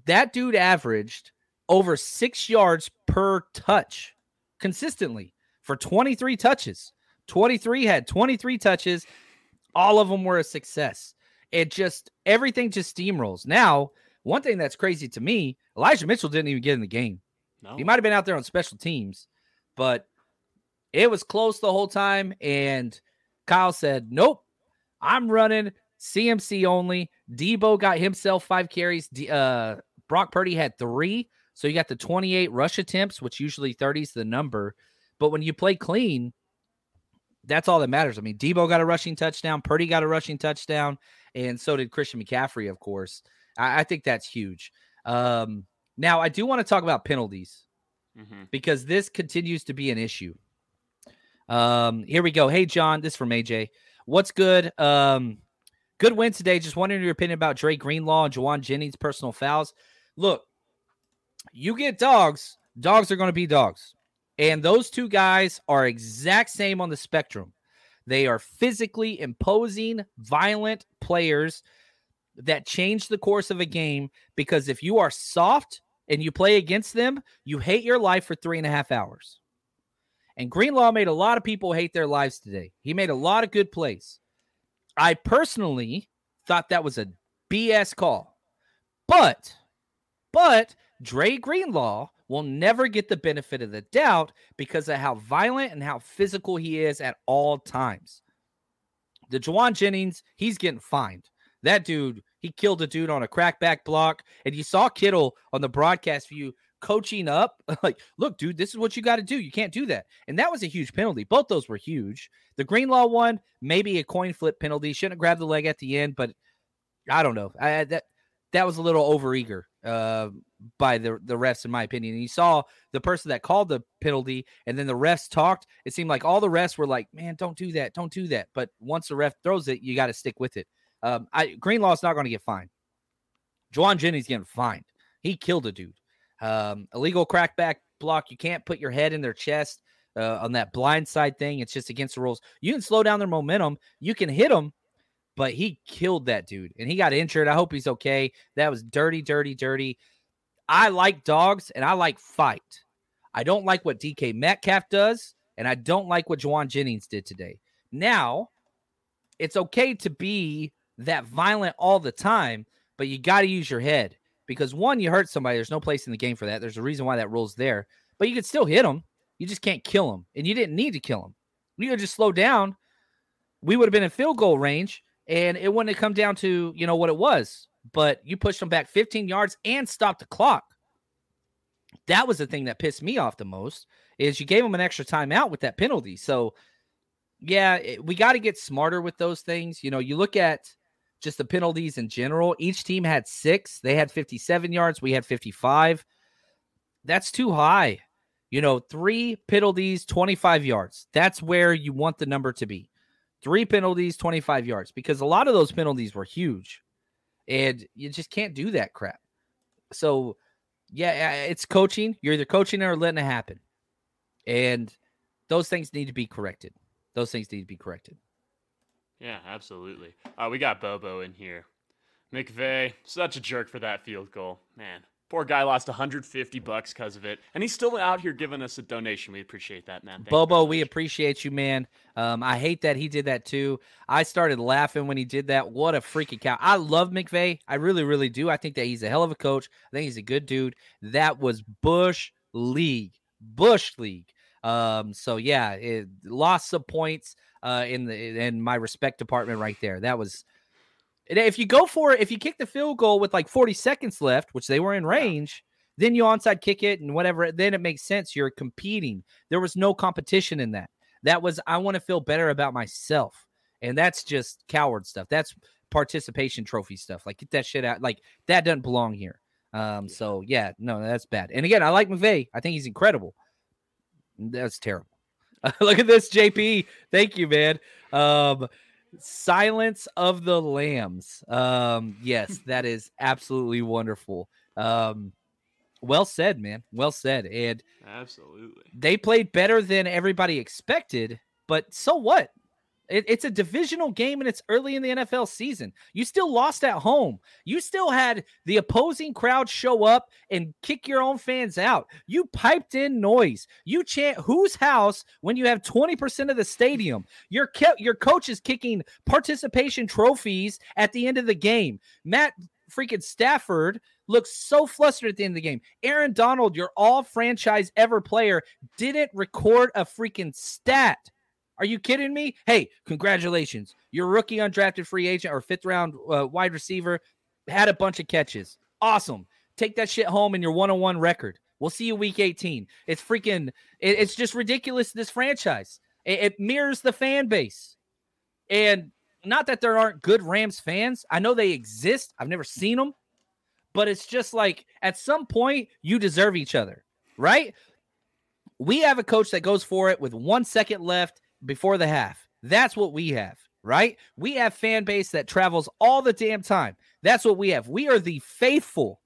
That dude averaged over six yards per touch consistently for 23 touches. 23 had 23 touches. All of them were a success. It just, everything just steamrolls. Now, one thing that's crazy to me, Elijah Mitchell didn't even get in the game. No. He might have been out there on special teams, but it was close the whole time. And Kyle said, Nope, I'm running CMC only. Deebo got himself five carries. D- uh, Brock Purdy had three. So you got the 28 rush attempts, which usually 30 is the number. But when you play clean, that's all that matters. I mean, Deebo got a rushing touchdown, Purdy got a rushing touchdown, and so did Christian McCaffrey, of course. I, I think that's huge. Um, now, I do want to talk about penalties Mhm. because this continues to be an issue. Um, here we go. Hey, John, this is from AJ. What's good? Um, good win today. Just wondering your opinion about Dre Greenlaw and Jauan Jennings' personal fouls. Look, you get dogs, dogs are going to be dogs. And those two guys are exact same on the spectrum. They are physically imposing, violent players that change the course of a game because if you are soft and you play against them, you hate your life for three and a half hours. And Greenlaw made a lot of people hate their lives today. He made a lot of good plays. I personally thought that was a BS call. But, but Dre Greenlaw will never get the benefit of the doubt because of how violent and how physical he is at all times. The Jauan Jennings, he's getting fined. That dude, he killed a dude on a crackback block. And you saw Kittle on the broadcast view coaching up, like, look, dude, this is what you got to do. You can't do that. And that was a huge penalty. Both those were huge. The Greenlaw one, maybe a coin flip penalty. Shouldn't have grabbed the leg at the end, but I don't know. I that that was a little overeager uh, by the the refs, in my opinion. And you saw the person that called the penalty, and then the refs talked. It seemed like all the refs were like, "Man, don't do that, don't do that." But once the ref throws it, you got to stick with it. Um, I Greenlaw's not going to get fined. Jauan Jennings getting fined. He killed a dude. Um, illegal crackback block. You can't put your head in their chest uh, on that blind side thing. It's just against the rules. You can slow down their momentum. You can hit them, but he killed that dude and he got injured. I hope he's okay. That was dirty, dirty, dirty. I like dogs and I like fight. I don't like what DK Metcalf does, and I don't like what Jauan Jennings did today. Now, it's okay to be that violent all the time, but you got to use your head because one, you hurt somebody. There's no place in the game for that. There's a reason why that rule's there, but you could still hit them. You just can't kill them, and you didn't need to kill them. You could just slow down. We would have been in field goal range, and it wouldn't have come down to you know what it was. But you pushed them back 15 yards and stopped the clock. That was the thing that pissed me off the most. Is you gave them an extra timeout with that penalty. So yeah, it, we got to get smarter with those things. You know, you look at just the penalties in general. Each team had six. They had 57 yards. We had 55. That's too high. You know, three penalties, 25 yards. That's where you want the number to be. Three penalties, 25 yards, because a lot of those penalties were huge. And you just can't do that crap. So, yeah, it's coaching. You're either coaching or letting it happen. And those things need to be corrected. Those things need to be corrected. Yeah, absolutely. Uh, we got Bobo in here. McVay, such a jerk for that field goal. Man, poor guy lost 150 bucks because of it, and he's still out here giving us a donation. We appreciate that, man. Thank Bobo, we appreciate you, man. Um, I hate that he did that too. I started laughing when he did that. What a freaking cow! I love McVay. I really, really do. I think that he's a hell of a coach. I think he's a good dude. That was Bush League, Bush League. Um, so yeah, it, lots of points uh, in the in my respect department right there. That was. If you go for it, if you kick the field goal with like 40 seconds left, which they were in range, then you onside kick it and whatever, then it makes sense. You're competing. There was no competition in that. That was I want to feel better about myself. And that's just coward stuff. That's participation trophy stuff. Like get that shit out. Like that doesn't belong here. Um, so yeah, no, that's bad. And again, I like McVay. I think he's incredible. That's terrible. Look at this, JP. Thank you, man. Um, Silence of the Lambs. Um, yes, that is absolutely wonderful. Um, well said, man. Well said. And absolutely, they played better than everybody expected. But so what? It, it's a divisional game and it's early in the NFL season. You still lost at home. You still had the opposing crowd show up and kick your own fans out. You piped in noise. You chant whose house when you have 20% of the stadium. Your ke- your coach is kicking participation trophies at the end of the game. Matt freaking Stafford looks so flustered at the end of the game. Aaron Donald, your all franchise ever player, didn't record a freaking stat. Are you kidding me? Hey, congratulations. Your rookie undrafted free agent or fifth round uh, wide receiver had a bunch of catches. Awesome. Take that shit home in your one on one record. We'll see you week 18. It's freaking, it, it's just ridiculous. This franchise, it, it mirrors the fan base. And not that there aren't good Rams fans. I know they exist. I've never seen them, but it's just like at some point you deserve each other, right? We have a coach that goes for it with one second left before the half. That's what we have, right? We have fan base that travels all the damn time. That's what we have. We are the faithful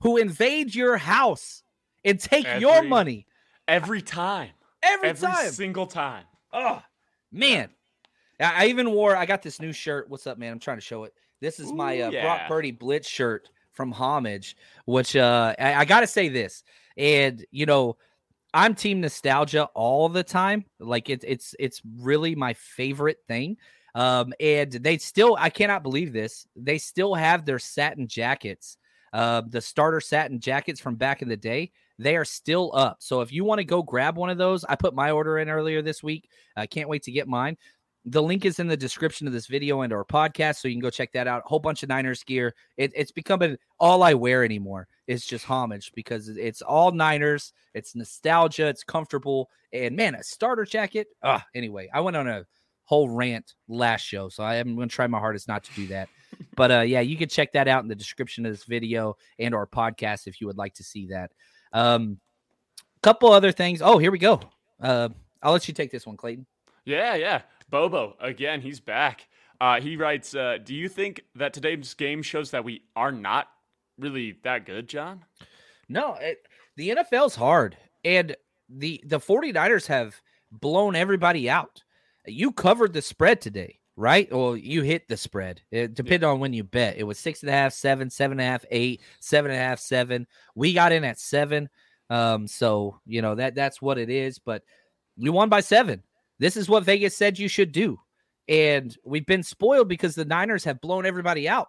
who invade your house and take every, your money every time. Every, every time. single time. Oh, man. I even wore I got this new shirt. What's up, man? I'm trying to show it. This is Ooh, my uh, yeah. Brock Purdy Blitz shirt from Homage, which uh I, I gotta say this. And you know, I'm team nostalgia all the time. Like it's it's it's really my favorite thing. Um, and they still I cannot believe this. They still have their satin jackets, uh, the starter satin jackets from back in the day. They are still up. So if you want to go grab one of those, I put my order in earlier this week. I can't wait to get mine. The link is in the description of this video and our podcast, so you can go check that out. A whole bunch of Niners gear. It, it's becoming all I wear anymore. Is just homage because it's all Niners. It's nostalgia. It's comfortable, and man, a starter jacket. Ah, anyway, I went on a whole rant last show, so I am going to try my hardest not to do that. but uh, yeah, you can check that out in the description of this video and our podcast if you would like to see that. Um, couple other things. Oh, here we go. Uh, I'll let you take this one, Clayton. Yeah, yeah. Bobo, again, he's back. Uh, he writes, uh, Do you think that today's game shows that we are not really that good, John? No, it, the NFL's hard. And the, the 49ers have blown everybody out. You covered the spread today, right? Well, you hit the spread. It depended yeah. on when you bet. It was six and a half, seven, seven and a half, eight, seven and a half, seven. We got in at seven. Um, so you know that that's what it is. But you won by seven. This is what Vegas said you should do. And we've been spoiled because the Niners have blown everybody out.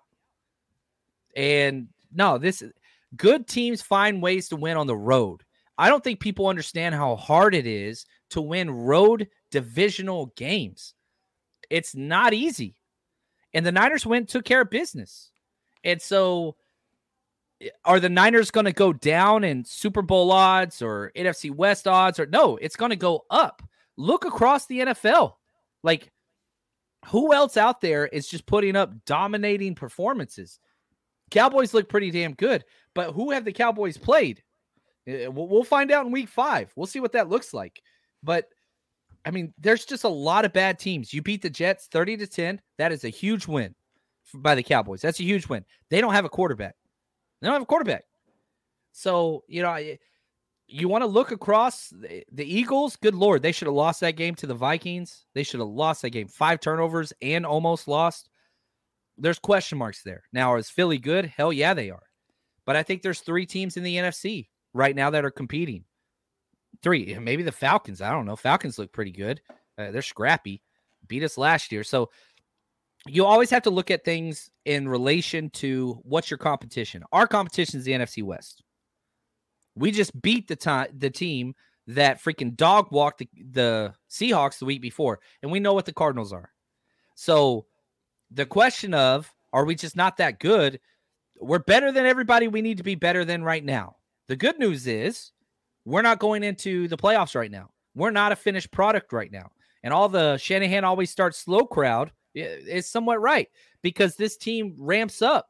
And no, this good teams find ways to win on the road. I don't think people understand how hard it is to win road divisional games. It's not easy. And the Niners went took care of business. And so are the Niners going to go down in Super Bowl odds or NFC West odds or no, it's going to go up look across the NFL. Like, who else out there is just putting up dominating performances? Cowboys look pretty damn good, but who have the Cowboys played? Eh, we'll find out in week five. We'll see what that looks like. But I mean, there's just a lot of bad teams. You beat the Jets 30 to 10. That is a huge win by the Cowboys. That's a huge win. They don't have a quarterback. They don't have a quarterback. So, you know, you want to look across the, the Eagles. Good lord, they should have lost that game to the Vikings. They should have lost that game. Five turnovers and almost lost. There's question marks there. Now, is Philly good? Hell yeah, they are. But I think there's three teams in the NFC right now that are competing. Three, maybe the Falcons. I don't know. Falcons look pretty good. Uh, they're scrappy. Beat us last year. So you always have to look at things in relation to what's your competition. Our competition is the NFC West. We just beat the time the team that freaking dog walked the, the Seahawks the week before, and we know what the Cardinals are. So the question of are we just not that good? We're better than everybody we need to be better than right now. The good news is we're not going into the playoffs right now. We're not a finished product right now. And all the Shanahan always starts slow crowd is somewhat right because this team ramps up.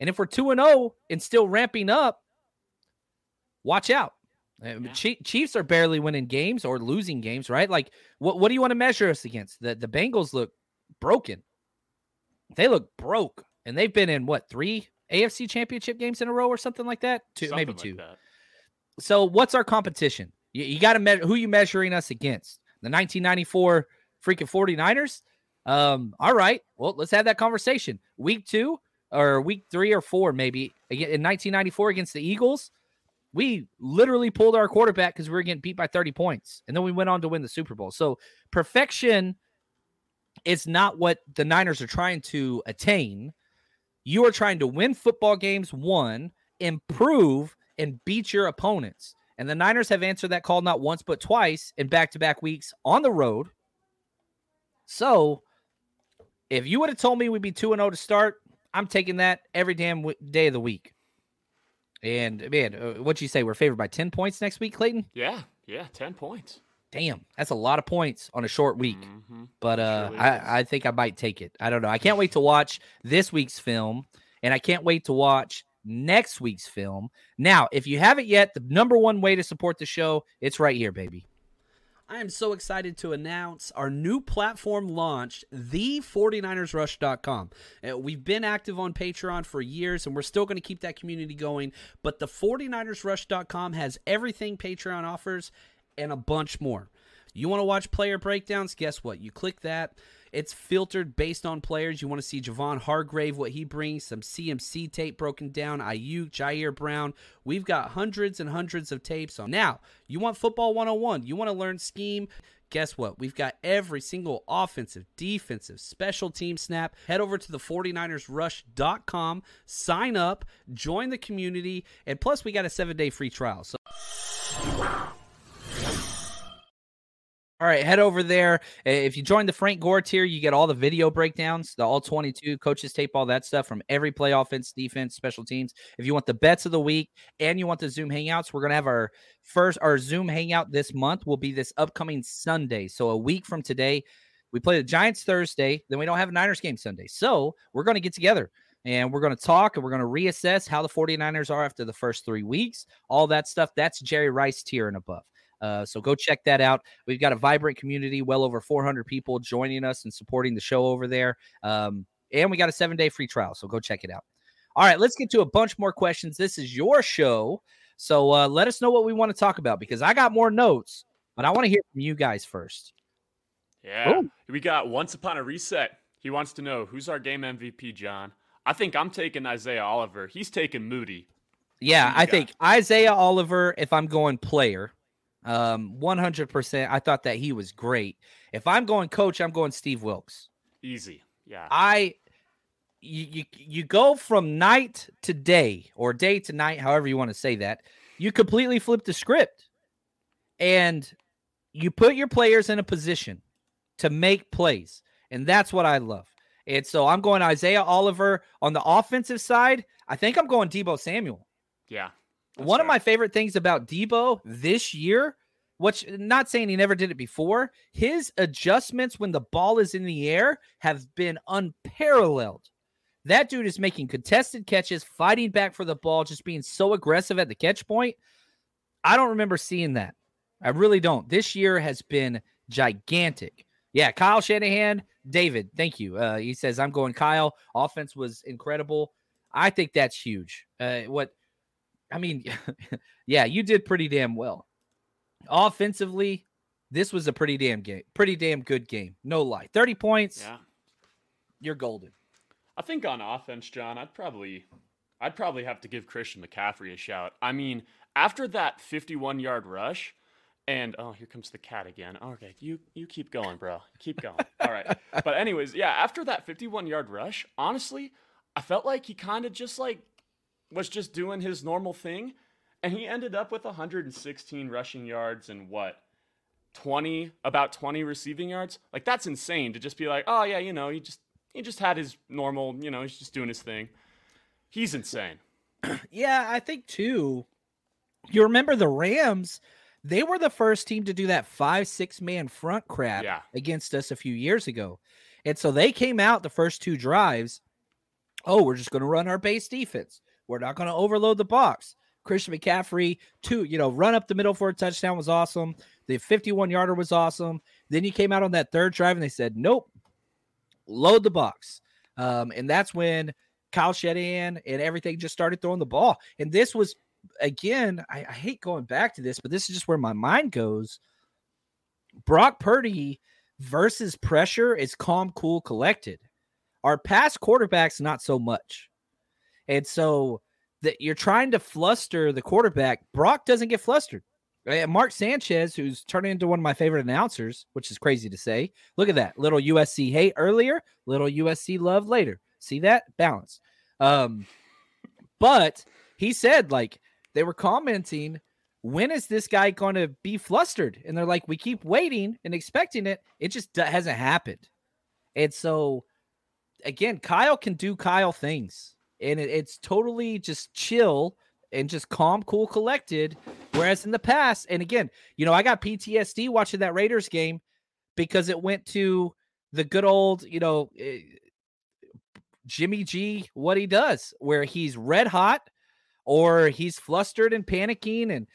And if we're 2 and 0 and still ramping up, watch out. Uh, yeah. Chiefs are barely winning games or losing games, right? Like, what what do you want to measure us against? The the Bengals look broken. They look broke, and they've been in what three AFC Championship games in a row or something like that. Two, Something maybe like two. that. So what's our competition? You, you got to measure who you measuring us against. The 1994 freaking 49ers. Um, all right. Well, let's have that conversation. Week two or week three or four, maybe in 1994 against the Eagles. We literally pulled our quarterback because we were getting beat by 30 points. And then we went on to win the Super Bowl. So perfection is not what the Niners are trying to attain. You are trying to win football games, one, improve, and beat your opponents. And the Niners have answered that call not once, but twice in back to back weeks on the road. So if you would have told me we'd be 2 0 to start, I'm taking that every damn w- day of the week. And man, uh, what'd you say? We're favored by 10 points next week, Clayton? Yeah, yeah, ten points. Damn, that's a lot of points on a short week. Mhm. But uh, Surely is. I, I think I might take it. I don't know. I can't wait to watch this week's film, and I can't wait to watch next week's film. Now, if you haven't yet, the number one way to support the show, it's right here, baby. I am so excited to announce our new platform launched, the49ersrush.com. Uh, we've been active on Patreon for years and we're still going to keep that community going, but the 49ersrush.com has everything Patreon offers and a bunch more. You want to watch player breakdowns? Guess what? You click that. It's filtered based on players. You want to see Javon Hargrave, what he brings, some CMC tape broken down, Aiyuk, Ji'Ayir Brown. We've got hundreds and hundreds of tapes on. Now, you want football 101. You want to learn scheme. Guess what? We've got every single offensive, defensive, special team snap. Head over to the 49ersrush.com, sign up, join the community, and plus we got a seven day free trial. So All right, head over there. If you join the Frank Gore tier, you get all the video breakdowns, the all 22 coaches tape, all that stuff from every play offense, defense, special teams. If you want the bets of the week and you want the Zoom hangouts, we're going to have our first our Zoom hangout this month will be this upcoming Sunday. So a week from today, we play the Giants Thursday, then we don't have a Niners game Sunday. So, we're going to get together and we're going to talk and we're going to reassess how the 49ers are after the first 3 weeks. All that stuff, that's Jerry Rice tier and above. Uh, so go check that out. We've got a vibrant community, well over 400 people joining us and supporting the show over there. Um, and we got a seven day free trial. So go check it out. All right, let's get to a bunch more questions. This is your show. So uh, let us know what we want to talk about because I got more notes, but I want to hear from you guys first. Yeah. Ooh. We got Once Upon a Reset. He wants to know who's our game MVP, John. I think I'm taking Isaiah Oliver. He's taking Moody. Yeah, I got? think Isaiah Oliver, if I'm going player, um, 100%. I thought that he was great. If I'm going coach, I'm going Steve Wilks. Easy. Yeah. I you, you you go from night to day or day to night, however you want to say that. You completely flip the script. And you put your players in a position to make plays. And that's what I love. And so I'm going Isaiah Oliver on the offensive side. I think I'm going Deebo Samuel. yeah. That's One of my favorite things about Deebo this year, which not saying he never did it before, his adjustments when the ball is in the air have been unparalleled. That dude is making contested catches, fighting back for the ball, just being so aggressive at the catch point. I don't remember seeing that. I really don't. This year has been gigantic. Yeah, Kyle Shanahan, David, thank you. Uh, he says, I'm going Kyle. Offense was incredible. I think that's huge. Uh, what I mean, yeah, you did pretty damn well. Offensively, this was a pretty damn game, pretty damn good game. No lie. 30 points, Yeah. you're golden. I think on offense, John, I'd probably I'd probably have to give Christian McCaffrey a shout. I mean, after that 51 yard rush, and oh, here comes the cat again. Okay, you you keep going, bro. Keep going. All right. But anyways, yeah, after that 51 yard rush, honestly, I felt like he kind of just like was just doing his normal thing, and he ended up with 116 rushing yards and what 20 about 20 receiving yards. Like that's insane to just be like, oh yeah, you know, he just he just had his normal, you know, he's just doing his thing. He's insane. Yeah, I think too. You remember the Rams? They were the first team to do that five, six man front crap Yeah. against us a few years ago. And so they came out the first two drives. Oh, we're just going to run our base defense. We're not going to overload the box. Christian McCaffrey, two, you know, run up the middle for a touchdown was awesome. The 51 yarder was awesome. Then you came out on that third drive and they said, nope, load the box. Um, and that's when Kyle Shanahan and everything just started throwing the ball. And this was again, I, I hate going back to this, but this is just where my mind goes. Brock Purdy versus pressure is calm, cool, collected. Our past quarterbacks, not so much. And so that you're trying to fluster the quarterback. Brock doesn't get flustered. And Mark Sanchez, who's turning into one of my favorite announcers, which is crazy to say. Look at that little USC hate earlier, little USC love later. See that balance. Um, but he said like they were commenting, when is this guy going to be flustered? And they're like, we keep waiting and expecting it. It just hasn't happened. And so, again, Kyle can do Kyle things, and it, it's totally just chill and just calm, cool, collected. Whereas in the past, and again, you know, I got PTSD watching that Raiders game because it went to the good old, you know, eh, Jimmy G, what he does, where he's red hot or he's flustered and panicking and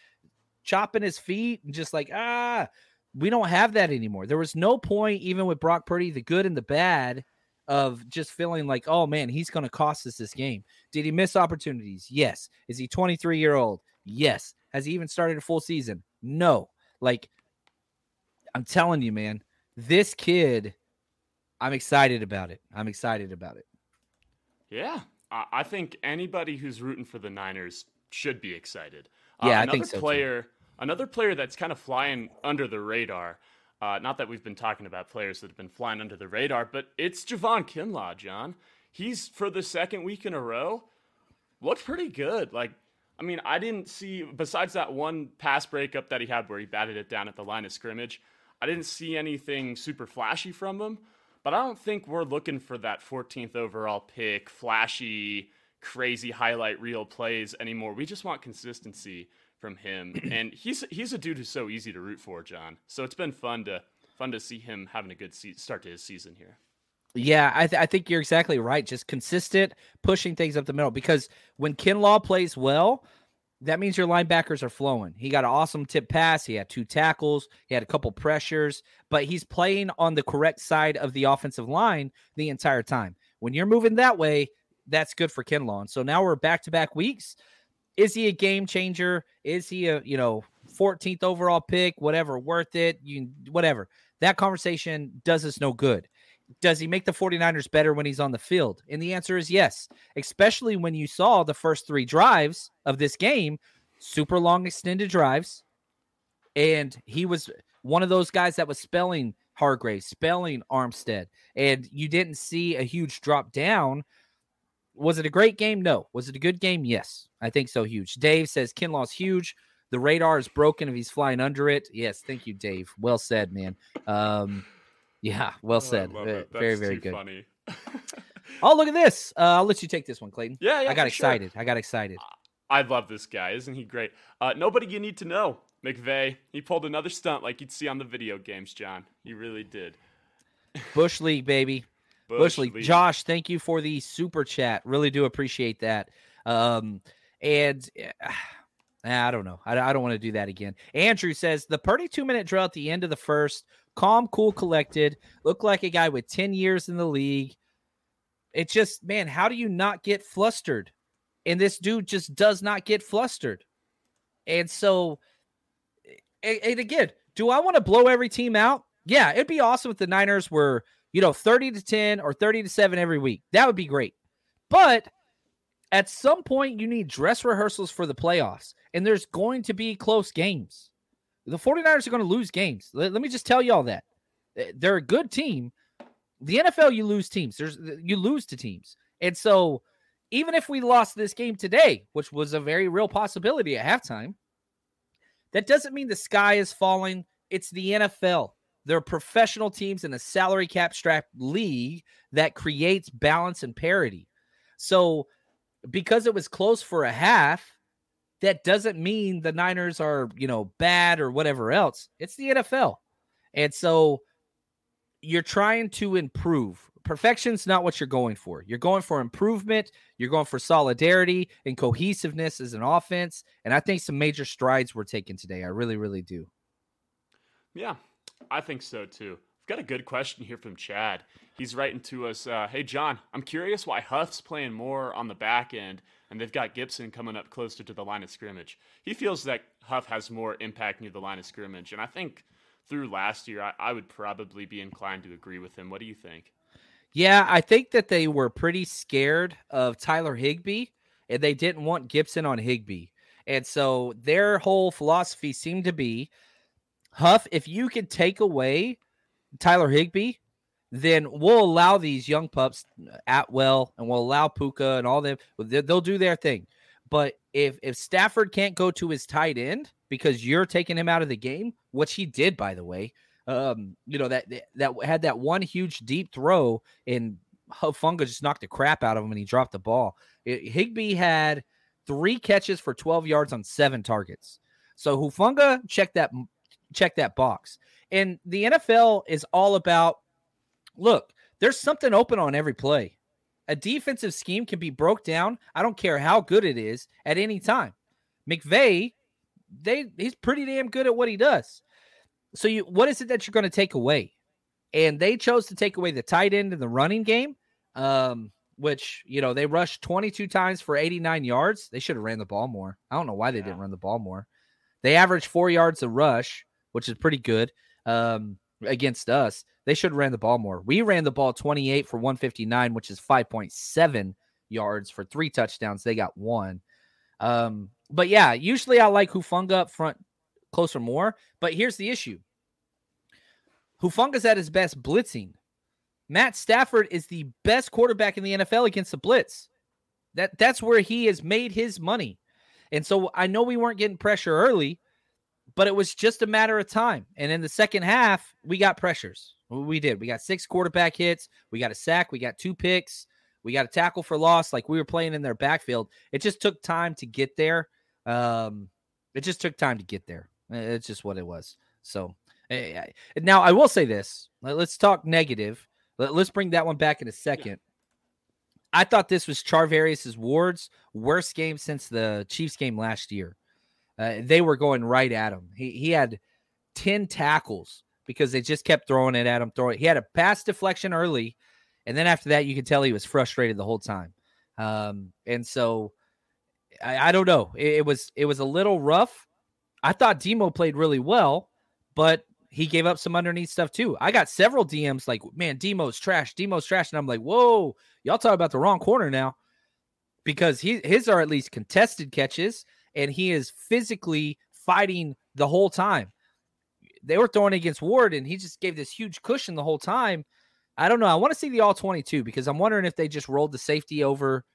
chopping his feet and just like, ah, we don't have that anymore. There was no point, even with Brock Purdy, the good and the bad, of just feeling like, oh man, he's going to cost us this game. Did he miss opportunities? Yes. Is he 23 year old? Yes. Has he even started a full season? No. Like, I'm telling you, man, this kid, I'm excited about it. I'm excited about it. Yeah. I think anybody who's rooting for the Niners should be excited. Uh, yeah, uh, I think so. Player, too. another player that's kind of flying under the radar uh, not that we've been talking about players that have been flying under the radar, but it's Javon Kinlaw, John. He's for the second week in a row looked pretty good. Like, I mean, I didn't see besides that one pass breakup that he had where he batted it down at the line of scrimmage. I didn't see anything super flashy from him, but I don't think we're looking for that 14th overall pick, flashy, crazy highlight reel plays anymore. We just want consistency from him, and he's he's a dude who's so easy to root for, John. So it's been fun to fun to see him having a good se- start to his season here. Yeah, I, th- I think you're exactly right. Just consistent pushing things up the middle because when Kinlaw plays well, that means your linebackers are flowing. He got an awesome tip pass. He had two tackles. He had a couple pressures, but he's playing on the correct side of the offensive line the entire time. When you're moving that way, that's good for Kinlaw. And so now we're back to back weeks. Is he a game changer? Is he a, you know, 14th overall pick, whatever, worth it? You whatever. That conversation does us no good. Does he make the 49ers better when he's on the field? And the answer is yes, especially when you saw the first 3 drives of this game, super long extended drives. And he was one of those guys that was spelling Hargrave, spelling Armstead, and you didn't see a huge drop down was it a great game? No. Was it a good game? Yes. I think so. Huge. Dave says Kinlaw's huge. The radar is broken if he's flying under it. Yes. Thank you, Dave. Well said, man. Um, yeah. Well oh, said. Very, very good. Funny. oh, look at this. Uh, I'll let you take this one, Clayton. Yeah, yeah I got excited. Sure. I got excited. I love this guy. Isn't he great? Uh, nobody you need to know. McVay. He pulled another stunt like you'd see on the video games, John. He really did. Bush League, baby. Bush, League. Josh, thank you for the super chat. Really do appreciate that. Um, and uh, I don't know. I, I don't want to do that again. Andrew says the Purdy two minute drill at the end of the first, calm, cool, collected, looked like a guy with 10 years in the league. It's just, man, how do you not get flustered? And this dude just does not get flustered. And so, and, and again, do I want to blow every team out? Yeah, it'd be awesome if the Niners were you know, 30 to 10 or 30 to 7 every week. That would be great. But at some point, you need dress rehearsals for the playoffs, and there's going to be close games. The 49ers are going to lose games. Let, let me just tell you all that. They're a good team. The NFL, you lose teams. There's you lose to teams. And so even if we lost this game today, which was a very real possibility at halftime, that doesn't mean the sky is falling. It's the NFL. They're professional teams in a salary cap strap league that creates balance and parity. So, because it was close for a half, that doesn't mean the Niners are, you know, bad or whatever else. It's the NFL. And so you're trying to improve. Perfection's not what you're going for. You're going for improvement. You're going for solidarity and cohesiveness as an offense. And I think some major strides were taken today. I really, really do. Yeah, I think so too. We've got a good question here from Chad. He's writing to us, uh, "Hey John, I'm curious why Huff's playing more on the back end, and they've got Gibson coming up closer to the line of scrimmage. He feels that Huff has more impact near the line of scrimmage, and I think through last year, I, I would probably be inclined to agree with him. What do you think?" Yeah, I think that they were pretty scared of Tyler Higbee, and they didn't want Gibson on Higbee. And so their whole philosophy seemed to be Huff, if you could take away Tyler Higbee, then we'll allow these young pups Atwell and we'll allow Puka and all them. They'll do their thing. But if if Stafford can't go to his tight end because you're taking him out of the game, which he did, by the way, um, you know that that had that one huge deep throw and Hufanga just knocked the crap out of him and he dropped the ball. It, Higbee had three catches for 12 yards on seven targets. So Hufanga checked that check that box. And the NFL is all about look, there's something open on every play. A defensive scheme can be broke down. I don't care how good it is at any time. McVay, they he's pretty damn good at what he does. So you what is it that you're going to take away? And they chose to take away the tight end in the running game. Um, which you know they rushed 22 times for 89 yards. They should have ran the ball more. I don't know why they yeah. didn't run the ball more. They averaged four yards a rush, which is pretty good um, against us. They should have ran the ball more. We ran the ball 28 for 159, which is 5.7 yards for three touchdowns. They got one. Um, but yeah, usually I like Hufanga up front closer more. But here's the issue Hufanga's at his best blitzing. Matt Stafford is the best quarterback in the NFL against the blitz. That that's where he has made his money. And so I know we weren't getting pressure early, but it was just a matter of time. And in the second half, we got pressures. We did. We got six quarterback hits. We got a sack. We got two picks. We got a tackle for loss. Like we were playing in their backfield. It just took time to get there. Um, it just took time to get there. It's just what it was. So now I will say this. Let's talk negative. Let, us bring that one back in a second. I thought this was Charvarius's Ward's worst game since the Chiefs game last year. Uh, they were going right at him. He he had ten tackles because they just kept throwing it at him. Throwing. He had a pass deflection early, and then after that, you could tell he was frustrated the whole time. Um, and so I, I don't know. It, it, was it was a little rough. I thought Demo played really well, but he gave up some underneath stuff too. I got several DMs like, man, Demo's trash, Demo's trash. And I'm like, whoa, y'all talk about the wrong corner now. Because he his are at least contested catches, and he is physically fighting the whole time. They were throwing against Ward, and he just gave this huge cushion the whole time. I don't know. I want to see the all 22 because I'm wondering if they just rolled the safety over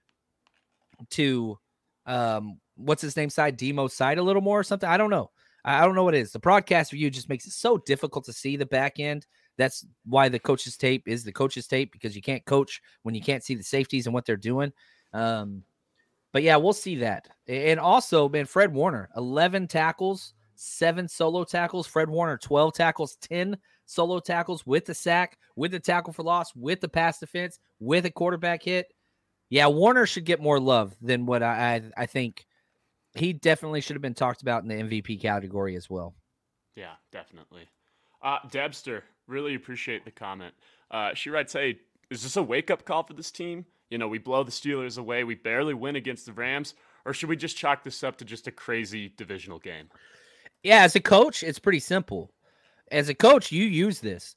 to um what's his name side, Demo side a little more or something. I don't know. I don't know what it is. The broadcast view just makes it so difficult to see the back end. That's why the coach's tape is the coach's tape because you can't coach when you can't see the safeties and what they're doing. Um, but yeah, we'll see that. And also, man, Fred Warner, 11 tackles, seven solo tackles. Fred Warner, 12 tackles, 10 solo tackles with the sack, with the tackle for loss, with the pass defense, with a quarterback hit. Yeah, Warner should get more love than what I I, I think he definitely should have been talked about in the MVP category as well. Yeah, definitely. Uh, Debster, really appreciate the comment. Uh, she writes, "Hey, is this a wake up call for this team? You know, we blow the Steelers away, we barely win against the Rams, or should we just chalk this up to just a crazy divisional game?" Yeah, as a coach, it's pretty simple. As a coach, you use this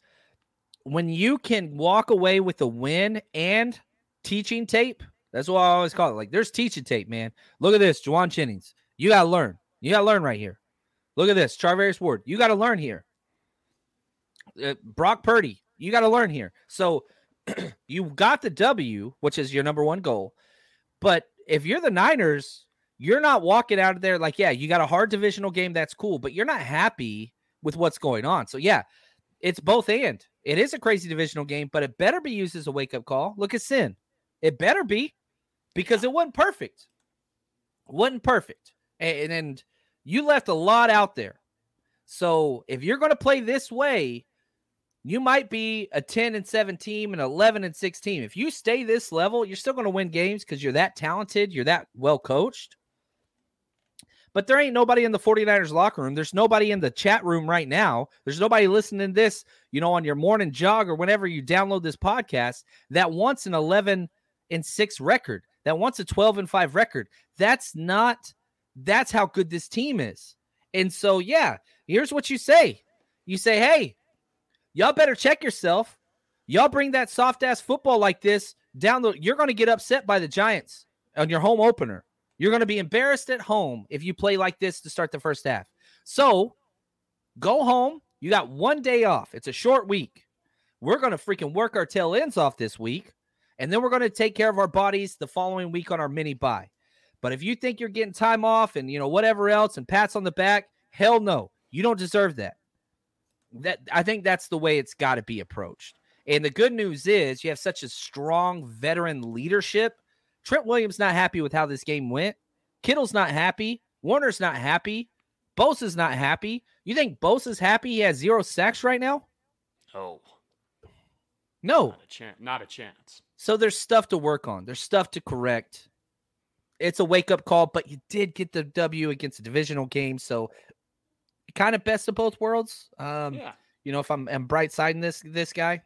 when you can walk away with a win and teaching tape that's what I always call it. Like, there's teaching tape, man. Look at this, Jauan Jennings. You got to learn. You got to learn right here. Look at this, Charvarius Ward. You got to learn here. Uh, Brock Purdy. You got to learn here. So you got the W, which is your number one goal. But if you're the Niners, you're not walking out of there like, yeah, you got a hard divisional game. That's cool. But you're not happy with what's going on. So, yeah, it's both and. It is a crazy divisional game, but it better be used as a wake up call. Look at Sin. It better be because it wasn't perfect. Wasn't perfect. And, and you left a lot out there. So if you're going to play this way, you might be a 10 and 7 team and 11 and 6 team. If you stay this level, you're still going to win games because you're that talented, you're that well coached. but there ain't nobody in the 49ers locker room. There's nobody in the chat room right now. There's nobody listening to this, you know, on your morning jog or whenever you download this podcast that wants an 11 and 6 record, that wants a 12 and 5 record. That's not that's how good this team is. And so, yeah, here's what you say. You say, "Hey, y'all better check yourself. Y'all bring that soft ass football like this down the you're going to get upset by the Giants on your home opener. You're going to be embarrassed at home if you play like this to start the first half. So go home. You got one day off. It's a short week. We're going to freaking work our tail ends off this week. And then we're going to take care of our bodies the following week on our mini bye. But if you think you're getting time off and you know whatever else and pats on the back, hell no. You don't deserve that. That I think that's the way it's got to be approached. And the good news is you have such a strong veteran leadership Trent Williams not happy with how this game went. Kittle's not happy. Warner's not happy. Bosa's not happy. You think Bosa's happy he has zero sacks right now? Oh. No. Not a chance. Not a chance. So there's stuff to work on. There's stuff to correct. It's a wake up call, but you did get the W against a divisional game, so kind of best of both worlds. Um, yeah. You know, if I'm, I'm bright siding this this guy,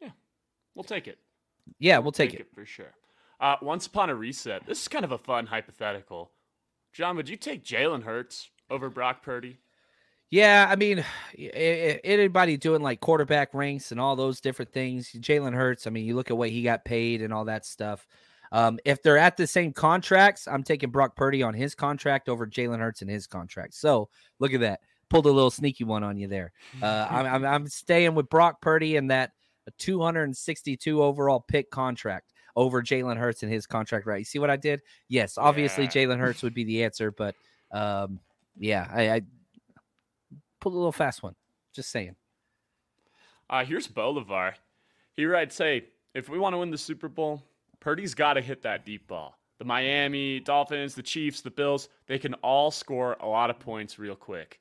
yeah, we'll take it. Yeah, we'll take, take it. it. for sure. Uh, once upon a reset, this is kind of a fun hypothetical. John, would you take Jalen Hurts over Brock Purdy? Yeah, I mean, anybody doing like quarterback ranks and all those different things, Jalen Hurts. I mean, you look at what he got paid and all that stuff. Um, if they're at the same contracts, I'm taking Brock Purdy on his contract over Jalen Hurts and his contract. So look at that. Pulled a little sneaky one on you there. Uh, I'm, I'm, I'm staying with Brock Purdy and that 262 overall pick contract over Jalen Hurts and his contract right. You see what I did? Yes, obviously yeah. Jalen Hurts would be the answer, but um, yeah, I, I pulled a little fast one. Just saying. Uh, here's Bolivar. He writes, "Hey, if we want to win the Super Bowl, Purdy's got to hit that deep ball. The Miami Dolphins, the Chiefs, the Bills, they can all score a lot of points real quick."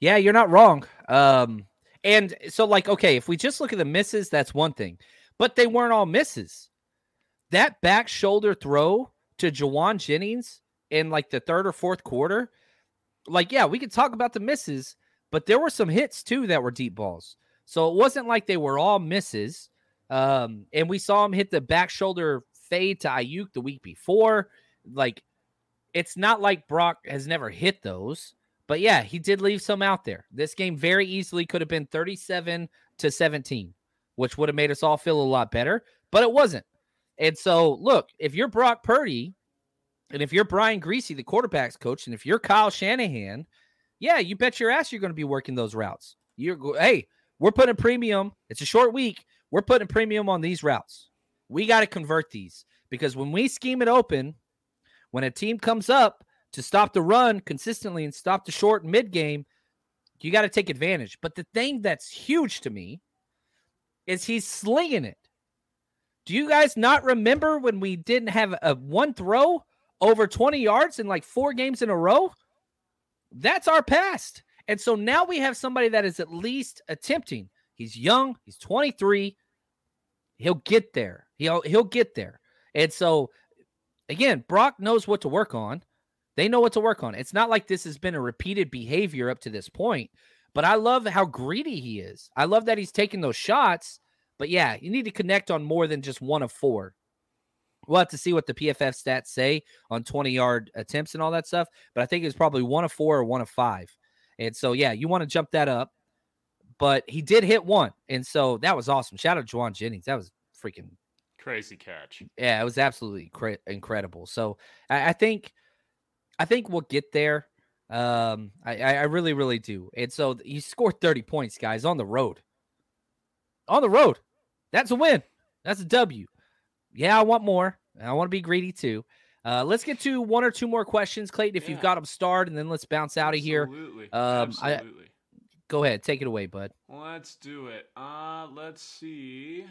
Yeah, you're not wrong. Um, and so, like, okay, if we just look at the misses, that's one thing, but they weren't all misses. That back shoulder throw to Jauan Jennings in like the third or fourth quarter, like, yeah, we could talk about the misses, but there were some hits too that were deep balls. So it wasn't like they were all misses. Um, and we saw him hit the back shoulder fade to Aiyuk the week before. Like, it's not like Brock has never hit those. But yeah, he did leave some out there. This game very easily could have been 37 to 17, which would have made us all feel a lot better, but it wasn't. And so, look, if you're Brock Purdy and if you're Brian Griese, the quarterback's coach, and if you're Kyle Shanahan, yeah, you bet your ass you're going to be working those routes. You're hey, we're putting a premium. It's a short week. We're putting premium on these routes. We got to convert these because when we scheme it open, when a team comes up to stop the run consistently and stop the short mid game, you got to take advantage. But the thing that's huge to me is he's slinging it. Do you guys not remember when we didn't have a one throw over 20 yards in like four games in a row? That's our past. And so now we have somebody that is at least attempting. He's young, he's 23. He'll get there. He'll he'll get there. And so again, Brock knows what to work on. They know what to work on. It's not like this has been a repeated behavior up to this point, but I love how greedy he is. I love that he's taking those shots. But yeah, you need to connect on more than just one of four. We'll have to see what the PFF stats say on 20 yard attempts and all that stuff. But I think it's probably one of four or one of five. And so, yeah, you want to jump that up. But he did hit one. And so that was awesome. Shout out to Jauan Jennings. That was freaking crazy catch. Yeah, it was absolutely cra- incredible. So I, I think I think we'll get there. Um, I, I really, really do. And so he scored 30 points, guys, on the road. On the road. That's a win. That's a W. Yeah, I want more. I want to be greedy too. Uh, let's get to one or two more questions, Clayton, if yeah. you've got them starred, and then let's bounce out of here. Absolutely. Um, Absolutely. I, go ahead, take it away, bud. Let's do it. Uh, let's see.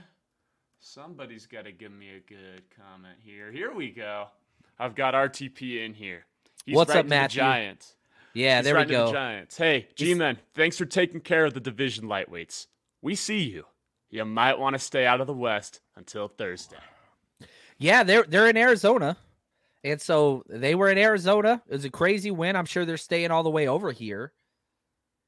Somebody's got to give me a good comment here. Here we go. I've got RTP in here. He's What's up, Matt? Giants. Yeah, He's there we go. The Giants. Hey, G-men, thanks for taking care of the division lightweights. We see you. You might want to stay out of the West until Thursday. Yeah, they're they're in Arizona, And so they were in Arizona. It was a crazy win. I'm sure they're staying all the way over here.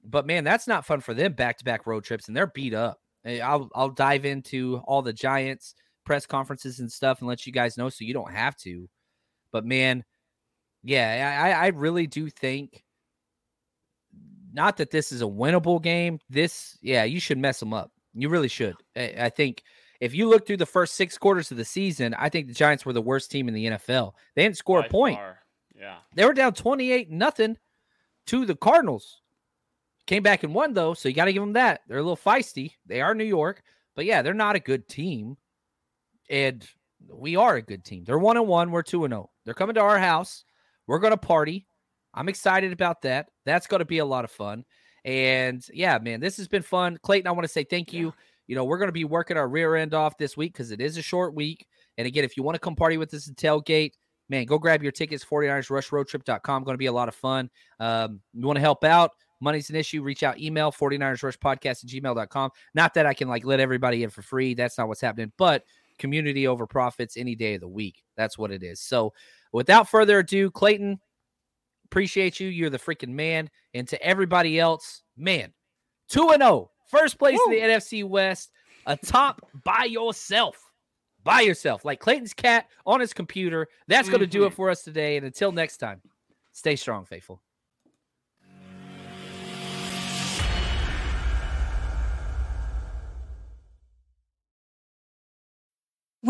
But man, that's not fun for them back to back road trips, and they're beat up. Eh, I'll I'll dive into all the Giants press conferences and stuff and let you guys know so you don't have to. But man, yeah, I, I really do think not that this is a winnable game. This, yeah, you should mess them up. You really should. I, I think if you look through the first six quarters of the season, I think the Giants were the worst team in the NFL. They didn't score By a point. far. Yeah. They were down 28 nothing to the Cardinals. Came back and won though, so you got to give them that. They're a little feisty. They are New York, but yeah, they're not a good team. And we are a good team. They're 1 and 1, we're 2 and 0. They're coming to our house. We're going to party. I'm excited about that. That's going to be a lot of fun. And yeah, man, this has been fun. Clayton, I want to say thank you. You know, we're going to be working our rear end off this week because it is a short week. And again, if you want to come party with us at Tailgate, man, go grab your tickets, 49ersrushroadtrip.com. Going to be a lot of fun. Um, you want to help out? Money's an issue. Reach out, email 49ers podcast at gmail.com. Not that I can like let everybody in for free. That's not what's happening, but community over profits any day of the week. That's what it is. So without further ado, Clayton, appreciate you. You're the freaking man. And to everybody else, man, 2 and 0, first place in the NFC West, a top by yourself. By yourself, like Clayton's cat on his computer. That's going to do it mm-hmm. for us today. And until next time, stay strong, faithful.